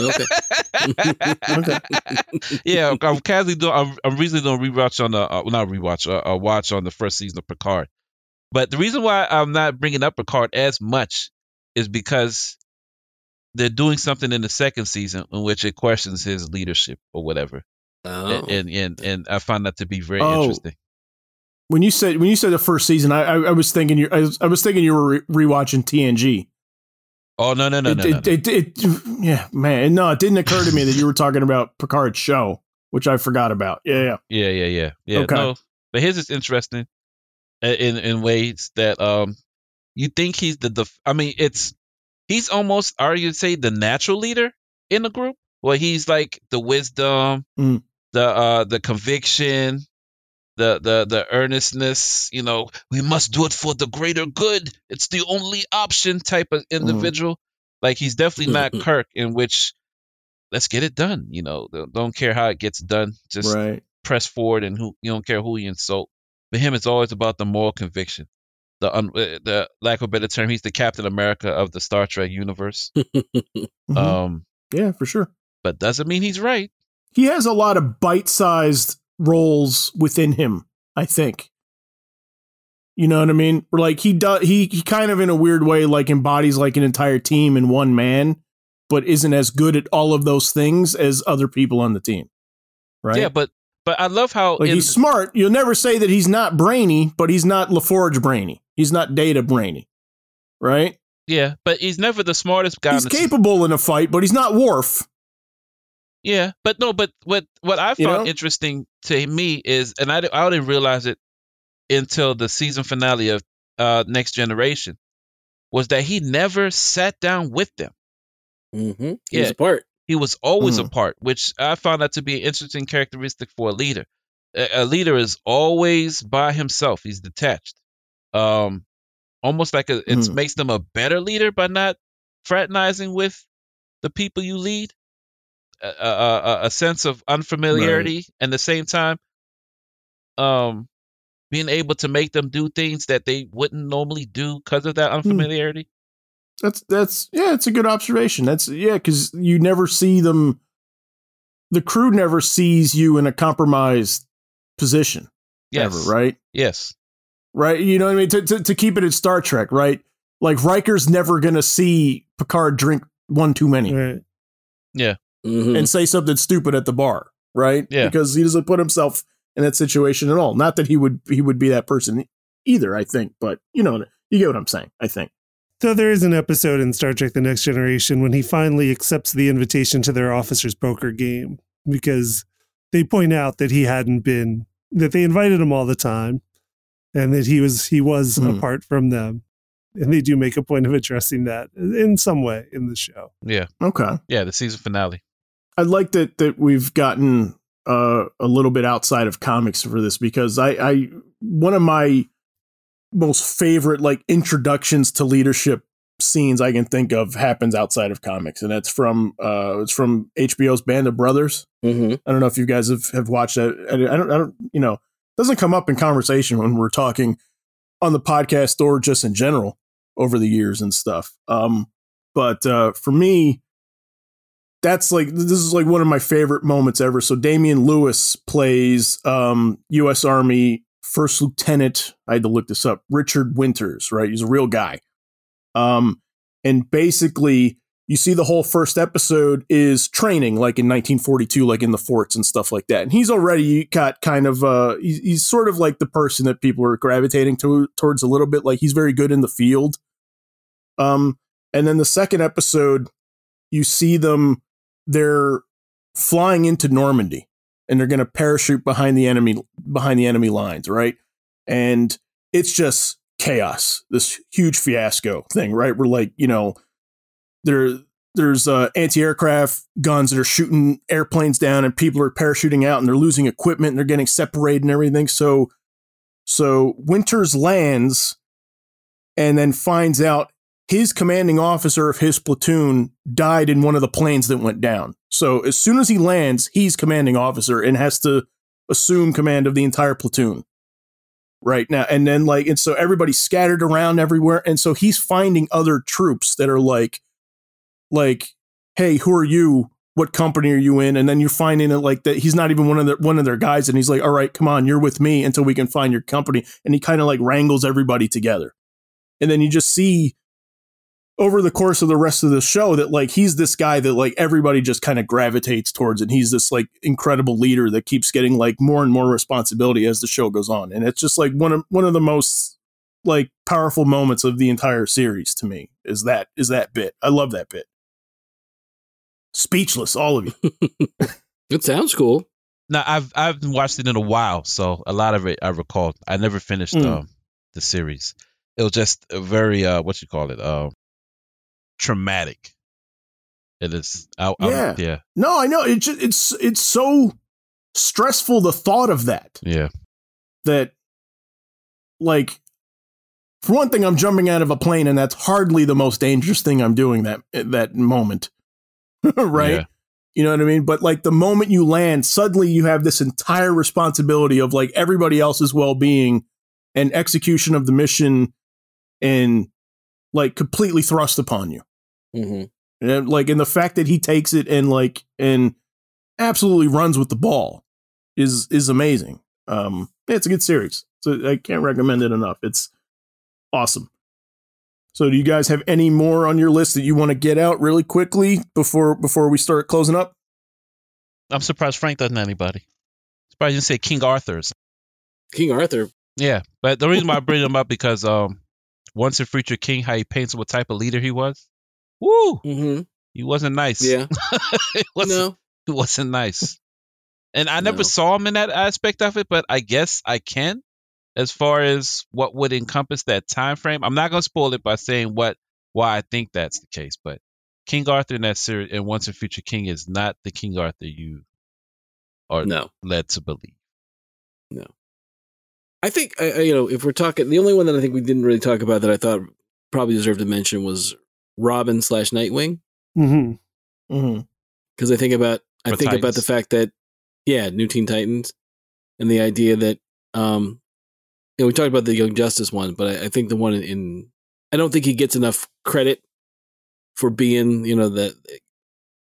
Okay. yeah, I'm casually doing. I'm, I'm recently doing a rewatch on the uh, well, not rewatch, uh, a watch on the first season of Picard. But the reason why I'm not bringing up Picard as much is because they're doing something in the second season in which it questions his leadership or whatever, Oh. and and and I find that to be very Oh. interesting. When you said when you said the first season, I I, I was thinking you I was, I was thinking you were re- rewatching TNG. Oh no no no it, no, no, it, it, it- yeah, man. No, it didn't occur to me that you were talking about Picard's show, which I forgot about. Yeah, yeah. Yeah, yeah, yeah, yeah. Okay. No, but his is interesting in in ways that um you think he's the def- I mean, it's he's almost are you say the natural leader in the group. Well, he's like the wisdom, Mm. the uh the conviction, the the the earnestness. You know, we must do it for the greater good. It's the only option type of individual. Like he's definitely not Mhm. Kirk, in which let's get it done. You know, don't- care how it gets done. Just right. press forward and who you don't care who you insult. For him, it's always about the moral conviction. The un, uh, the lack of a better term, he's the Captain America of the Star Trek universe. Mhm. Um, yeah, for sure. but doesn't mean he's right. He has a lot of bite-sized roles within him. I think. You know what I mean? Like he does, he he kind of in a weird way like embodies like an entire team in one man, but isn't as good at all of those things as other people on the team. Right? Yeah, but but I love how Like in- he's smart. You'll never say that he's not brainy, but he's not LaForge brainy. He's not Data brainy, right? Yeah, but he's never the smartest guy. He's capable in a fight, but he's not Worf. Yeah, but no, but what what I found You know? interesting to me is, and I, I didn't realize it until the season finale of uh, Next Generation, was that he never sat down with them. Mm-hmm. Yeah. He's apart. He was always Mhm. apart, which I found that to be an interesting characteristic for a leader. A, a leader is always by himself. He's detached. Um, almost like a, it Mhm. makes them a better leader by not fraternizing with the people you lead. A, a, a, sense of unfamiliarity, and the same time, um, being able to make them do things that they wouldn't normally do because of that unfamiliarity. That's that's yeah, it's a good observation. That's yeah, because you never see them. The crew never sees you in a compromised position Yes, ever, right? Yes, Right? You know what I mean? To, to to keep it in Star Trek, right? Like Riker's never gonna see Picard drink one too many Right. Mm-hmm. and say something stupid at the bar, right? Yeah. because he doesn't put himself in that situation at all. Not that he would he would be that person either. I think, but you know, you get what I'm saying. I think. So there is an episode in Star Trek The Next Generation when he finally accepts the invitation to their officers' poker game because they point out that he hadn't been that they invited him all the time and that he was he was Hmm. apart from them. And they do make a point of addressing that in some way in the show. yeah, Okay. yeah. The season finale. I like that that we've gotten uh, a little bit outside of comics for this because I, I one of my most favorite like introductions to leadership scenes I can think of happens outside of comics, and that's from uh, it's from HBO's Band of Brothers. Mm-hmm. I don't know if you guys have, have watched that. I I don't, I don't, you know, it doesn't come up in conversation when we're talking on the podcast or just in general over the years and stuff. Um, but uh, for me, that's like this is like one of my favorite moments ever. So Damian Lewis plays um, U.S. Army First Lieutenant. I had to look this up. Richard Winters, right? He's a real guy. Um, and basically, you see the whole first episode is training, like in 1942, like in the forts and stuff like that. And he's already got kind of uh, he's, he's sort of like the person that people are gravitating to towards a little bit. Like he's very good in the field. Um, and then the second episode, you see them they're flying into Normandy and they're going to parachute behind the enemy behind the enemy lines, right? And it's just chaos, this huge fiasco thing, right? We're like, you know, there there's uh, anti-aircraft guns that are shooting airplanes down and people are parachuting out and they're losing equipment and they're getting separated and everything. So so Winters lands and then finds out his commanding officer of his platoon died in one of the planes that went down. So as soon as he lands, he's commanding officer and has to assume command of the entire platoon. Right now, and then like, and so everybody's scattered around everywhere, and so he's finding other troops that are like, like, hey, who are you? What company are you in? And then you're finding it like that he's not even one of their one of their guys, and he's like, all right, come on, you're with me until we can find your company, and he kind of like wrangles everybody together, and then you just see over the course of the rest of the show that like he's this guy that like everybody just kind of gravitates towards and he's this like incredible leader that keeps getting like more and more responsibility as the show goes on and it's just like one of one of the most like powerful moments of the entire series to me is that is that bit i love that bit speechless all of you It sounds cool. Now I've I've watched it in a while, so a lot of it I recall. I never finished Mm. um, the series. It was just a very uh, what you call it, uh, traumatic. It is. I, Yeah. yeah, no i know it just, it's it's so stressful the thought of that yeah, that like for one thing i'm jumping out of a plane and that's hardly the most dangerous thing i'm doing that that moment right Yeah. you know what i mean but like the moment you land suddenly you have this entire responsibility of like everybody else's well-being and execution of the mission and like completely thrust upon you Mm-hmm. and like and the fact that he takes it and like and absolutely runs with the ball is is amazing um yeah, it's a good series so i can't recommend it enough it's awesome so do you guys have any more on your list that you want to get out really quickly before before we start closing up I'm surprised Frank doesn't have anybody. Surprised you didn't say King Arthur's. King Arthur. Yeah, but the reason why I bring him up because um, Once and Future King, how he paints what type of leader he was. Woo! Mm-hmm. He wasn't nice. Yeah. it wasn't, no. It wasn't nice. And I never No. saw him in that aspect of it, but I guess I can, as far as what would encompass that time frame. I'm not gonna spoil it by saying what why I think that's the case, but King Arthur in that series and Once and Future King is not the King Arthur you are No. led to believe. I think I, I- you know if we're talking, the only one that I think we didn't really talk about that I thought probably deserved to mention was Robin slash Nightwing hmm Mm-hmm. because I think about I For think about the fact that yeah, New Teen Titans, and the idea that um, you know, we talked about the Young Justice one, but I, I think the one in, in I don't think he gets enough credit for being you know the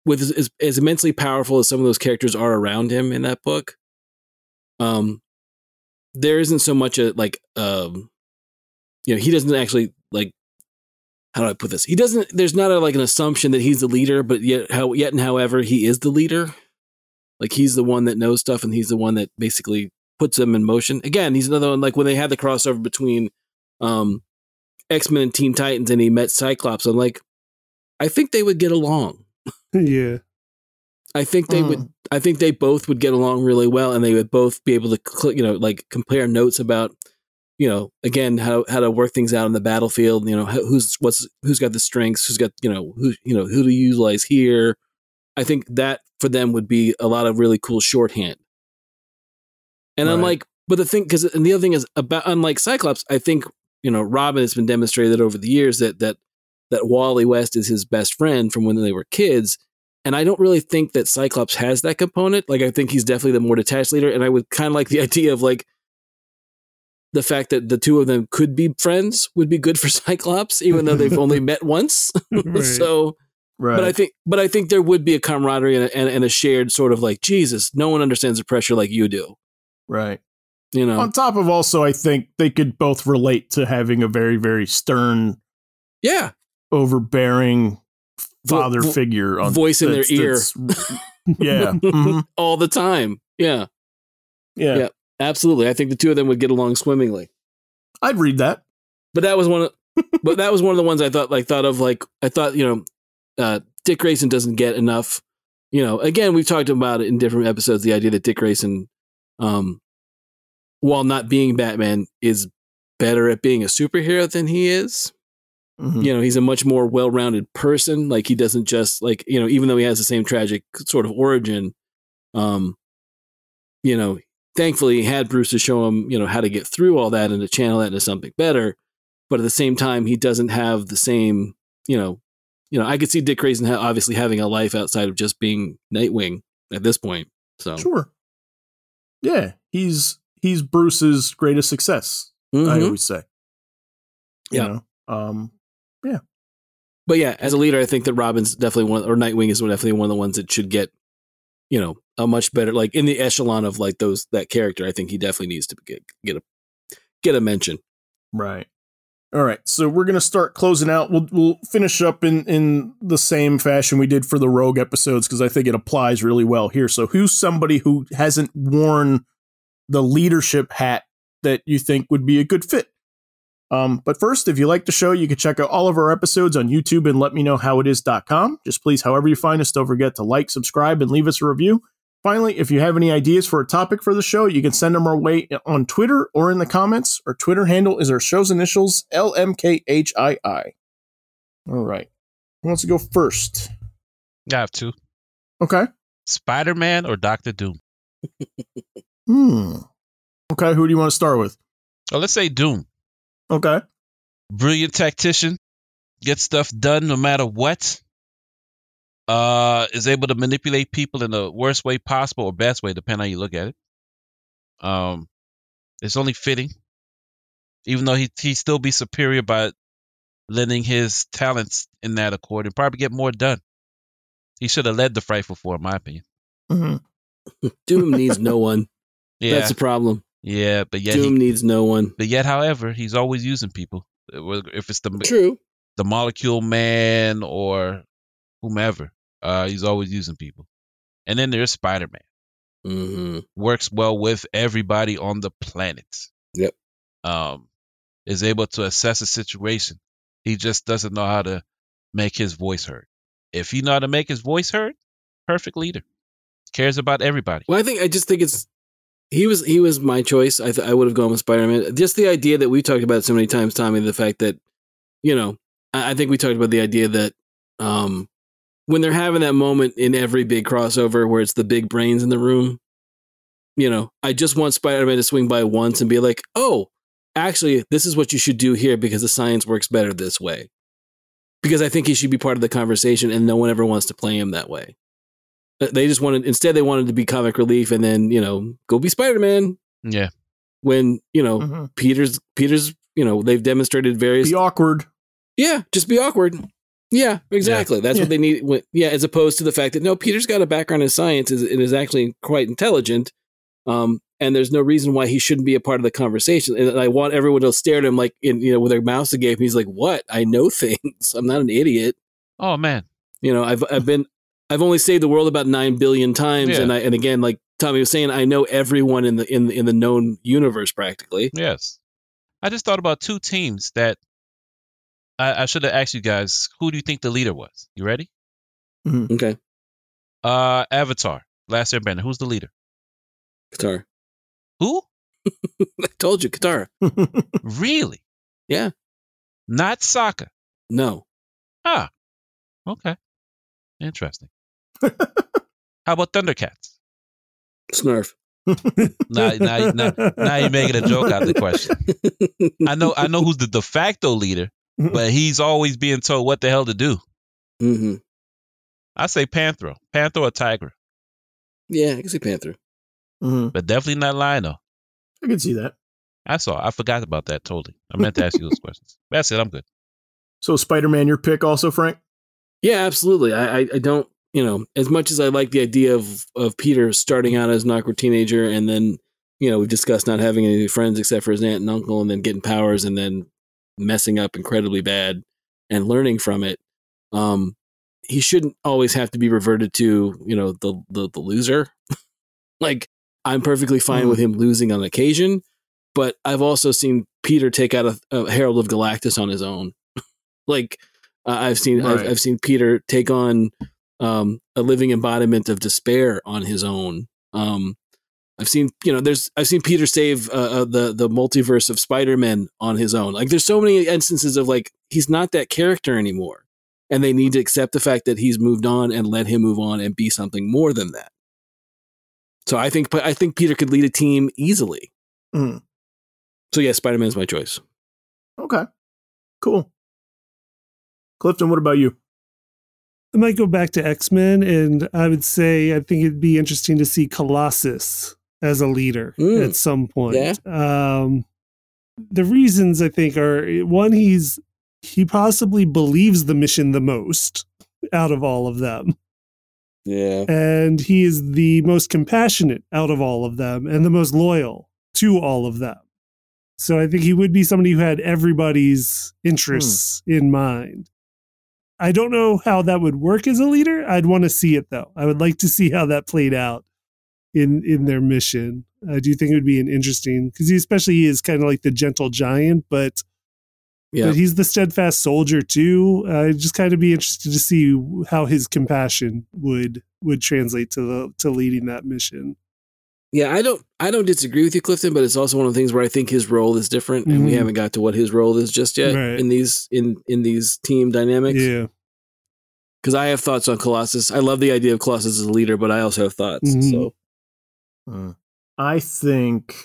with as, as, as immensely powerful as some of those characters are around him in that book. Um, there isn't so much a like um, you know, he doesn't actually like how do I put this? He doesn't. There's not a, like an assumption that he's the leader, but yet, how, yet and however, he is the leader. Like he's the one that knows stuff, and he's the one that basically puts them in motion. Again, he's another one. Like when they had the crossover between um, X Men and Teen Titans, and he met Cyclops. I'm like, I think they would get along. Yeah. I think they would. Mm. I think they both would get along really well, and they would both be able to, cl- you know, like compare notes about, you know, again how how to work things out on the battlefield. You know, who's what's who's got the strengths, who's got you know who you know who to utilize here. I think that for them would be a lot of really cool shorthand. And Right. unlike, but the thing, because and the other thing is about unlike Cyclops, I think you know Robin has been demonstrated over the years that that that Wally West is his best friend from when they were kids. And I don't really think that Cyclops has that component. Like, I think he's definitely the more detached leader. And I would kind of like the idea of like the fact that the two of them could be friends would be good for Cyclops, even though they've only met once. Right. so, Right. but I think, but I think there would be a camaraderie and a, and, and a shared sort of like, Jesus, no one understands the pressure like you do. right. You know? On top of also, I think they could both relate to having a very, very stern, yeah. overbearing Vo- father vo- figure on voice in their ear. yeah. mhm, All the time. Yeah. yeah. Yeah. Absolutely. I think the two of them would get along swimmingly. I'd read that. but that was one of but that was one of the ones I thought like thought of like I thought you know uh, Dick Grayson doesn't get enough you know again we've talked about it in different episodes the idea that Dick Grayson um while not being Batman is better at being a superhero than he is Mhm. you know he's a much more well-rounded person like he doesn't just like you know even though he has the same tragic sort of origin um you know thankfully he had bruce to show him you know how to get through all that and to channel that into something better but at the same time he doesn't have the same you know you know i could see dick grayson ha- obviously having a life outside of just being nightwing at this point so Sure. Yeah. He's he's Bruce's greatest success. I Mhm. always say. You Yeah. know? Um. But yeah, as a leader, I think that Robin's definitely one, or Nightwing is definitely one of the ones that should get, you know, a much better, like in the echelon of like those that character. I think he definitely needs to get get a get a mention. Right. All right. So we're gonna start closing out. We'll we'll finish up in in the same fashion we did for the Rogue episodes because I think it applies really well here. So who's somebody who hasn't worn the leadership hat that you think would be a good fit? Um, but first, if you like the show, you can check out all of our episodes on YouTube and let me know how it is.com. Just please, however you find us, don't forget to like, subscribe, and leave us a review. Finally, if you have any ideas for a topic for the show, you can send them our way on Twitter or in the comments. Our Twitter handle is our show's initials, LMKHII. All right. Who wants to go first? I have two. Okay. Spider Man or Doctor Doom? Hmm. Okay, who do you want to start with? Oh, let's say Doom. Okay. Brilliant tactician, gets stuff done no matter what. Uh, is able to manipulate people in the worst way possible or best way, depending on how you look at it. Um, it's only fitting, even though he he still be superior by lending his talents in that accord and probably get more done. He should have led the Frightful Four, in my opinion. Mm-hmm. Doom needs no one. Yeah, That's the problem. Yeah, but yet, he, Doom needs no one. but yet, however, he's always using people. Uh, If it's the True. the Molecule Man or whomever, uh, he's always using people. And then there's Spider Man. hmm works well with everybody on the planet. Yep. Um, is able to assess a situation. He just doesn't know how to make his voice heard. If he know how to make his voice heard, perfect leader. Cares about everybody. Well, I think I just think it's he was he was my choice. I th- I would have gone with Spider Man. Just the idea that we talked about so many times, Tommy. The fact that you know, I, I think we talked about the idea that um, when they're having that moment in every big crossover where it's the big brains in the room, you know, I just want Spider Man to swing by once and be like, oh, actually, this is what you should do here because the science works better this way. Because I think he should be part of the conversation and no one ever wants to play him that way. Uh, They just wanted, instead, they wanted to be comic relief and then, you know, go be Spider Man Yeah. when, you know, Mhm. Peter's, Peter's, you know, they've demonstrated various Be awkward. yeah, just be awkward. Yeah, exactly. That's Yeah. what they need. when- Yeah, as opposed to the fact that no, Peter's got a background in science and is actually quite intelligent. Um, and there's no reason why he shouldn't be a part of the conversation. And I want everyone to stare at him like, in, you know, with their mouths agape. He's like, "What? I know things. I'm not an idiot. Oh man. You know, I've I've been I've only saved the world about nine billion times. Yeah. And I and again, like Tommy was saying, I know everyone in the in in the known universe practically. Yes. I just thought about two teams that I, I should have asked you guys. Who do you think the leader was? You ready? Okay, Uh, Avatar, Last Airbender. Who's the leader? Katara. Who? I told you, Katara. Really? Yeah. Not Sokka. No. Ah. Okay. Interesting. How about Thundercats? Snarf. Now, now, now, now you're making a joke out of the question. I know, I know who's the de facto leader, but he's always being told what the hell to do. hmm I say Panthro, Panther or Tygra, Yeah, I can see Panthro. Mhm. but definitely not Lion-O. I can see that. I saw. I forgot about that totally. I meant to ask you those questions. That's it. I'm good. So Spider Man, your pick also, Frank. Yeah, absolutely. I, I, I don't, you know, as much as I like the idea of of Peter starting out as an awkward teenager and then, you know, we've discussed not having any friends except for his aunt and uncle, and then getting powers and then messing up incredibly bad and learning from it. Um, he shouldn't always have to be reverted to, you know, the the, the loser. like I'm perfectly fine Mhm. with him losing on occasion, but I've also seen Peter take out a, a Herald of Galactus on his own. like uh, I've seen I've, I've seen Peter take on um, a living embodiment of despair on his own. Um, I've seen you know there's I've seen Peter save uh, uh, the the multiverse of Spider Man on his own. Like there's so many instances of like he's not that character anymore, and they need to accept the fact that he's moved on and let him move on and be something more than that. So I think I think Peter could lead a team easily. Mhm. So yeah, Spider Man is my choice. Okay, cool. Clifton, what about you? I might go back to X Men, and I would say I think it'd be interesting to see Colossus as a leader Mm. at some point. Yeah. Um, the reasons I think are one, he's he possibly believes the mission the most out of all of them, Yeah. and he is the most compassionate out of all of them, and the most loyal to all of them. So I think he would be somebody who had everybody's interests in mind. I don't know how that would work as a leader. I'd want to see it though. I would mm-hmm. like to see how that played out in in their mission. I do think it would be an interesting because he especially he is kind of like the gentle giant, but Yeah. but he's the steadfast soldier too. I'd just kind of be interested to see how his compassion would would translate to the to leading that mission. Yeah, I don't I don't disagree with you, Clifton, but it's also one of the things where I think his role is different and we Mhm. haven't got to what his role is just yet Right. in these in in these team dynamics. Yeah. Because I have thoughts on Colossus. I love the idea of Colossus as a leader, but I also have thoughts. Mhm. So I think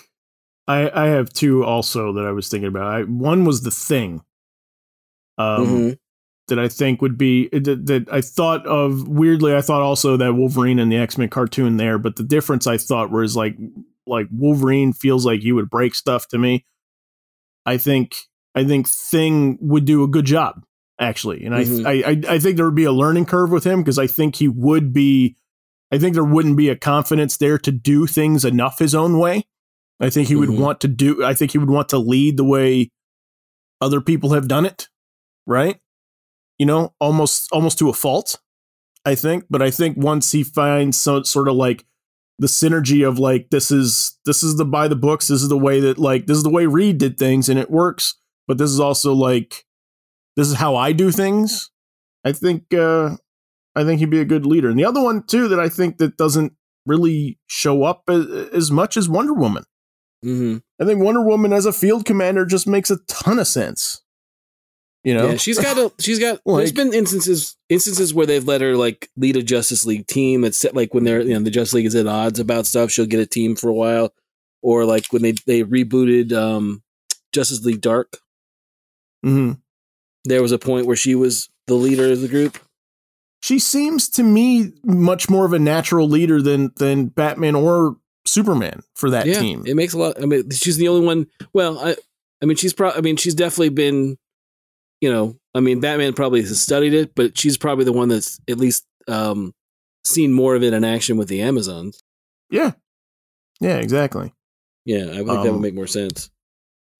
I I have two also that I was thinking about. I, one was the thing. Um, Mhm. That I think would be that, that I thought of weirdly. I thought also that Wolverine and the X Men cartoon there, but the difference I thought was like like Wolverine feels like you would break stuff to me. I think I think Thing would do a good job actually, and Mhm. I, I I think there would be a learning curve with him because I think he would be. I think there wouldn't be a confidence there to do things enough his own way. I think he would Mhm. want to do. I think he would want to lead the way other people have done it, right? You know, almost almost to a fault, I think. But I think once he finds so sort of like the synergy of like this is this is the by the books, this is the way that like this is the way Reed did things and it works. but this is also like this is how I do things. I think uh I think he'd be a good leader. And the other one too that I think that doesn't really show up as, as much as Wonder Woman. hmm I think Wonder Woman as a field commander just makes a ton of sense. You know, Yeah, she's got a she's got. There's been instances instances where they've let her like lead a Justice League team. It's like when they're you know the Justice League is at odds about stuff, she'll get a team for a while, or like when they they rebooted um Justice League Dark. Mhm. There was a point where she was the leader of the group. she seems to me much more of a natural leader than than Batman or Superman for that yeah, team. it makes a lot. I mean, she's the only one. Well, I I mean, she's probably. I mean, she's definitely been. You know, I mean, Batman probably has studied it, but she's probably the one that's at least um seen more of it in action with the Amazons. yeah, yeah, exactly. Yeah, I think that Um, would make more sense.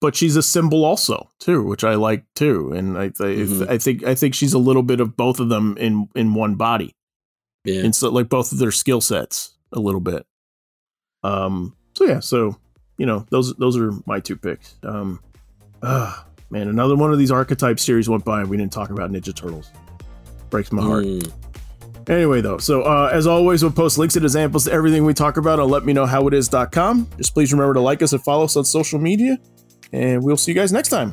but she's a symbol also too, which I like too. And I, I, Mhm. I think I think she's a little bit of both of them in in one body, Yeah. and so like both of their skill sets a little bit. Um. So yeah. So you know those those are my two picks. Um. Ah, man, another one of these archetype series went by and we didn't talk about Ninja Turtles. Breaks my heart. Mm. Anyway, though, so uh, as always, we'll post links and examples to everything we talk about on letmeknowhowitis.com. Just please remember to like us and follow us on social media, and we'll see you guys next time.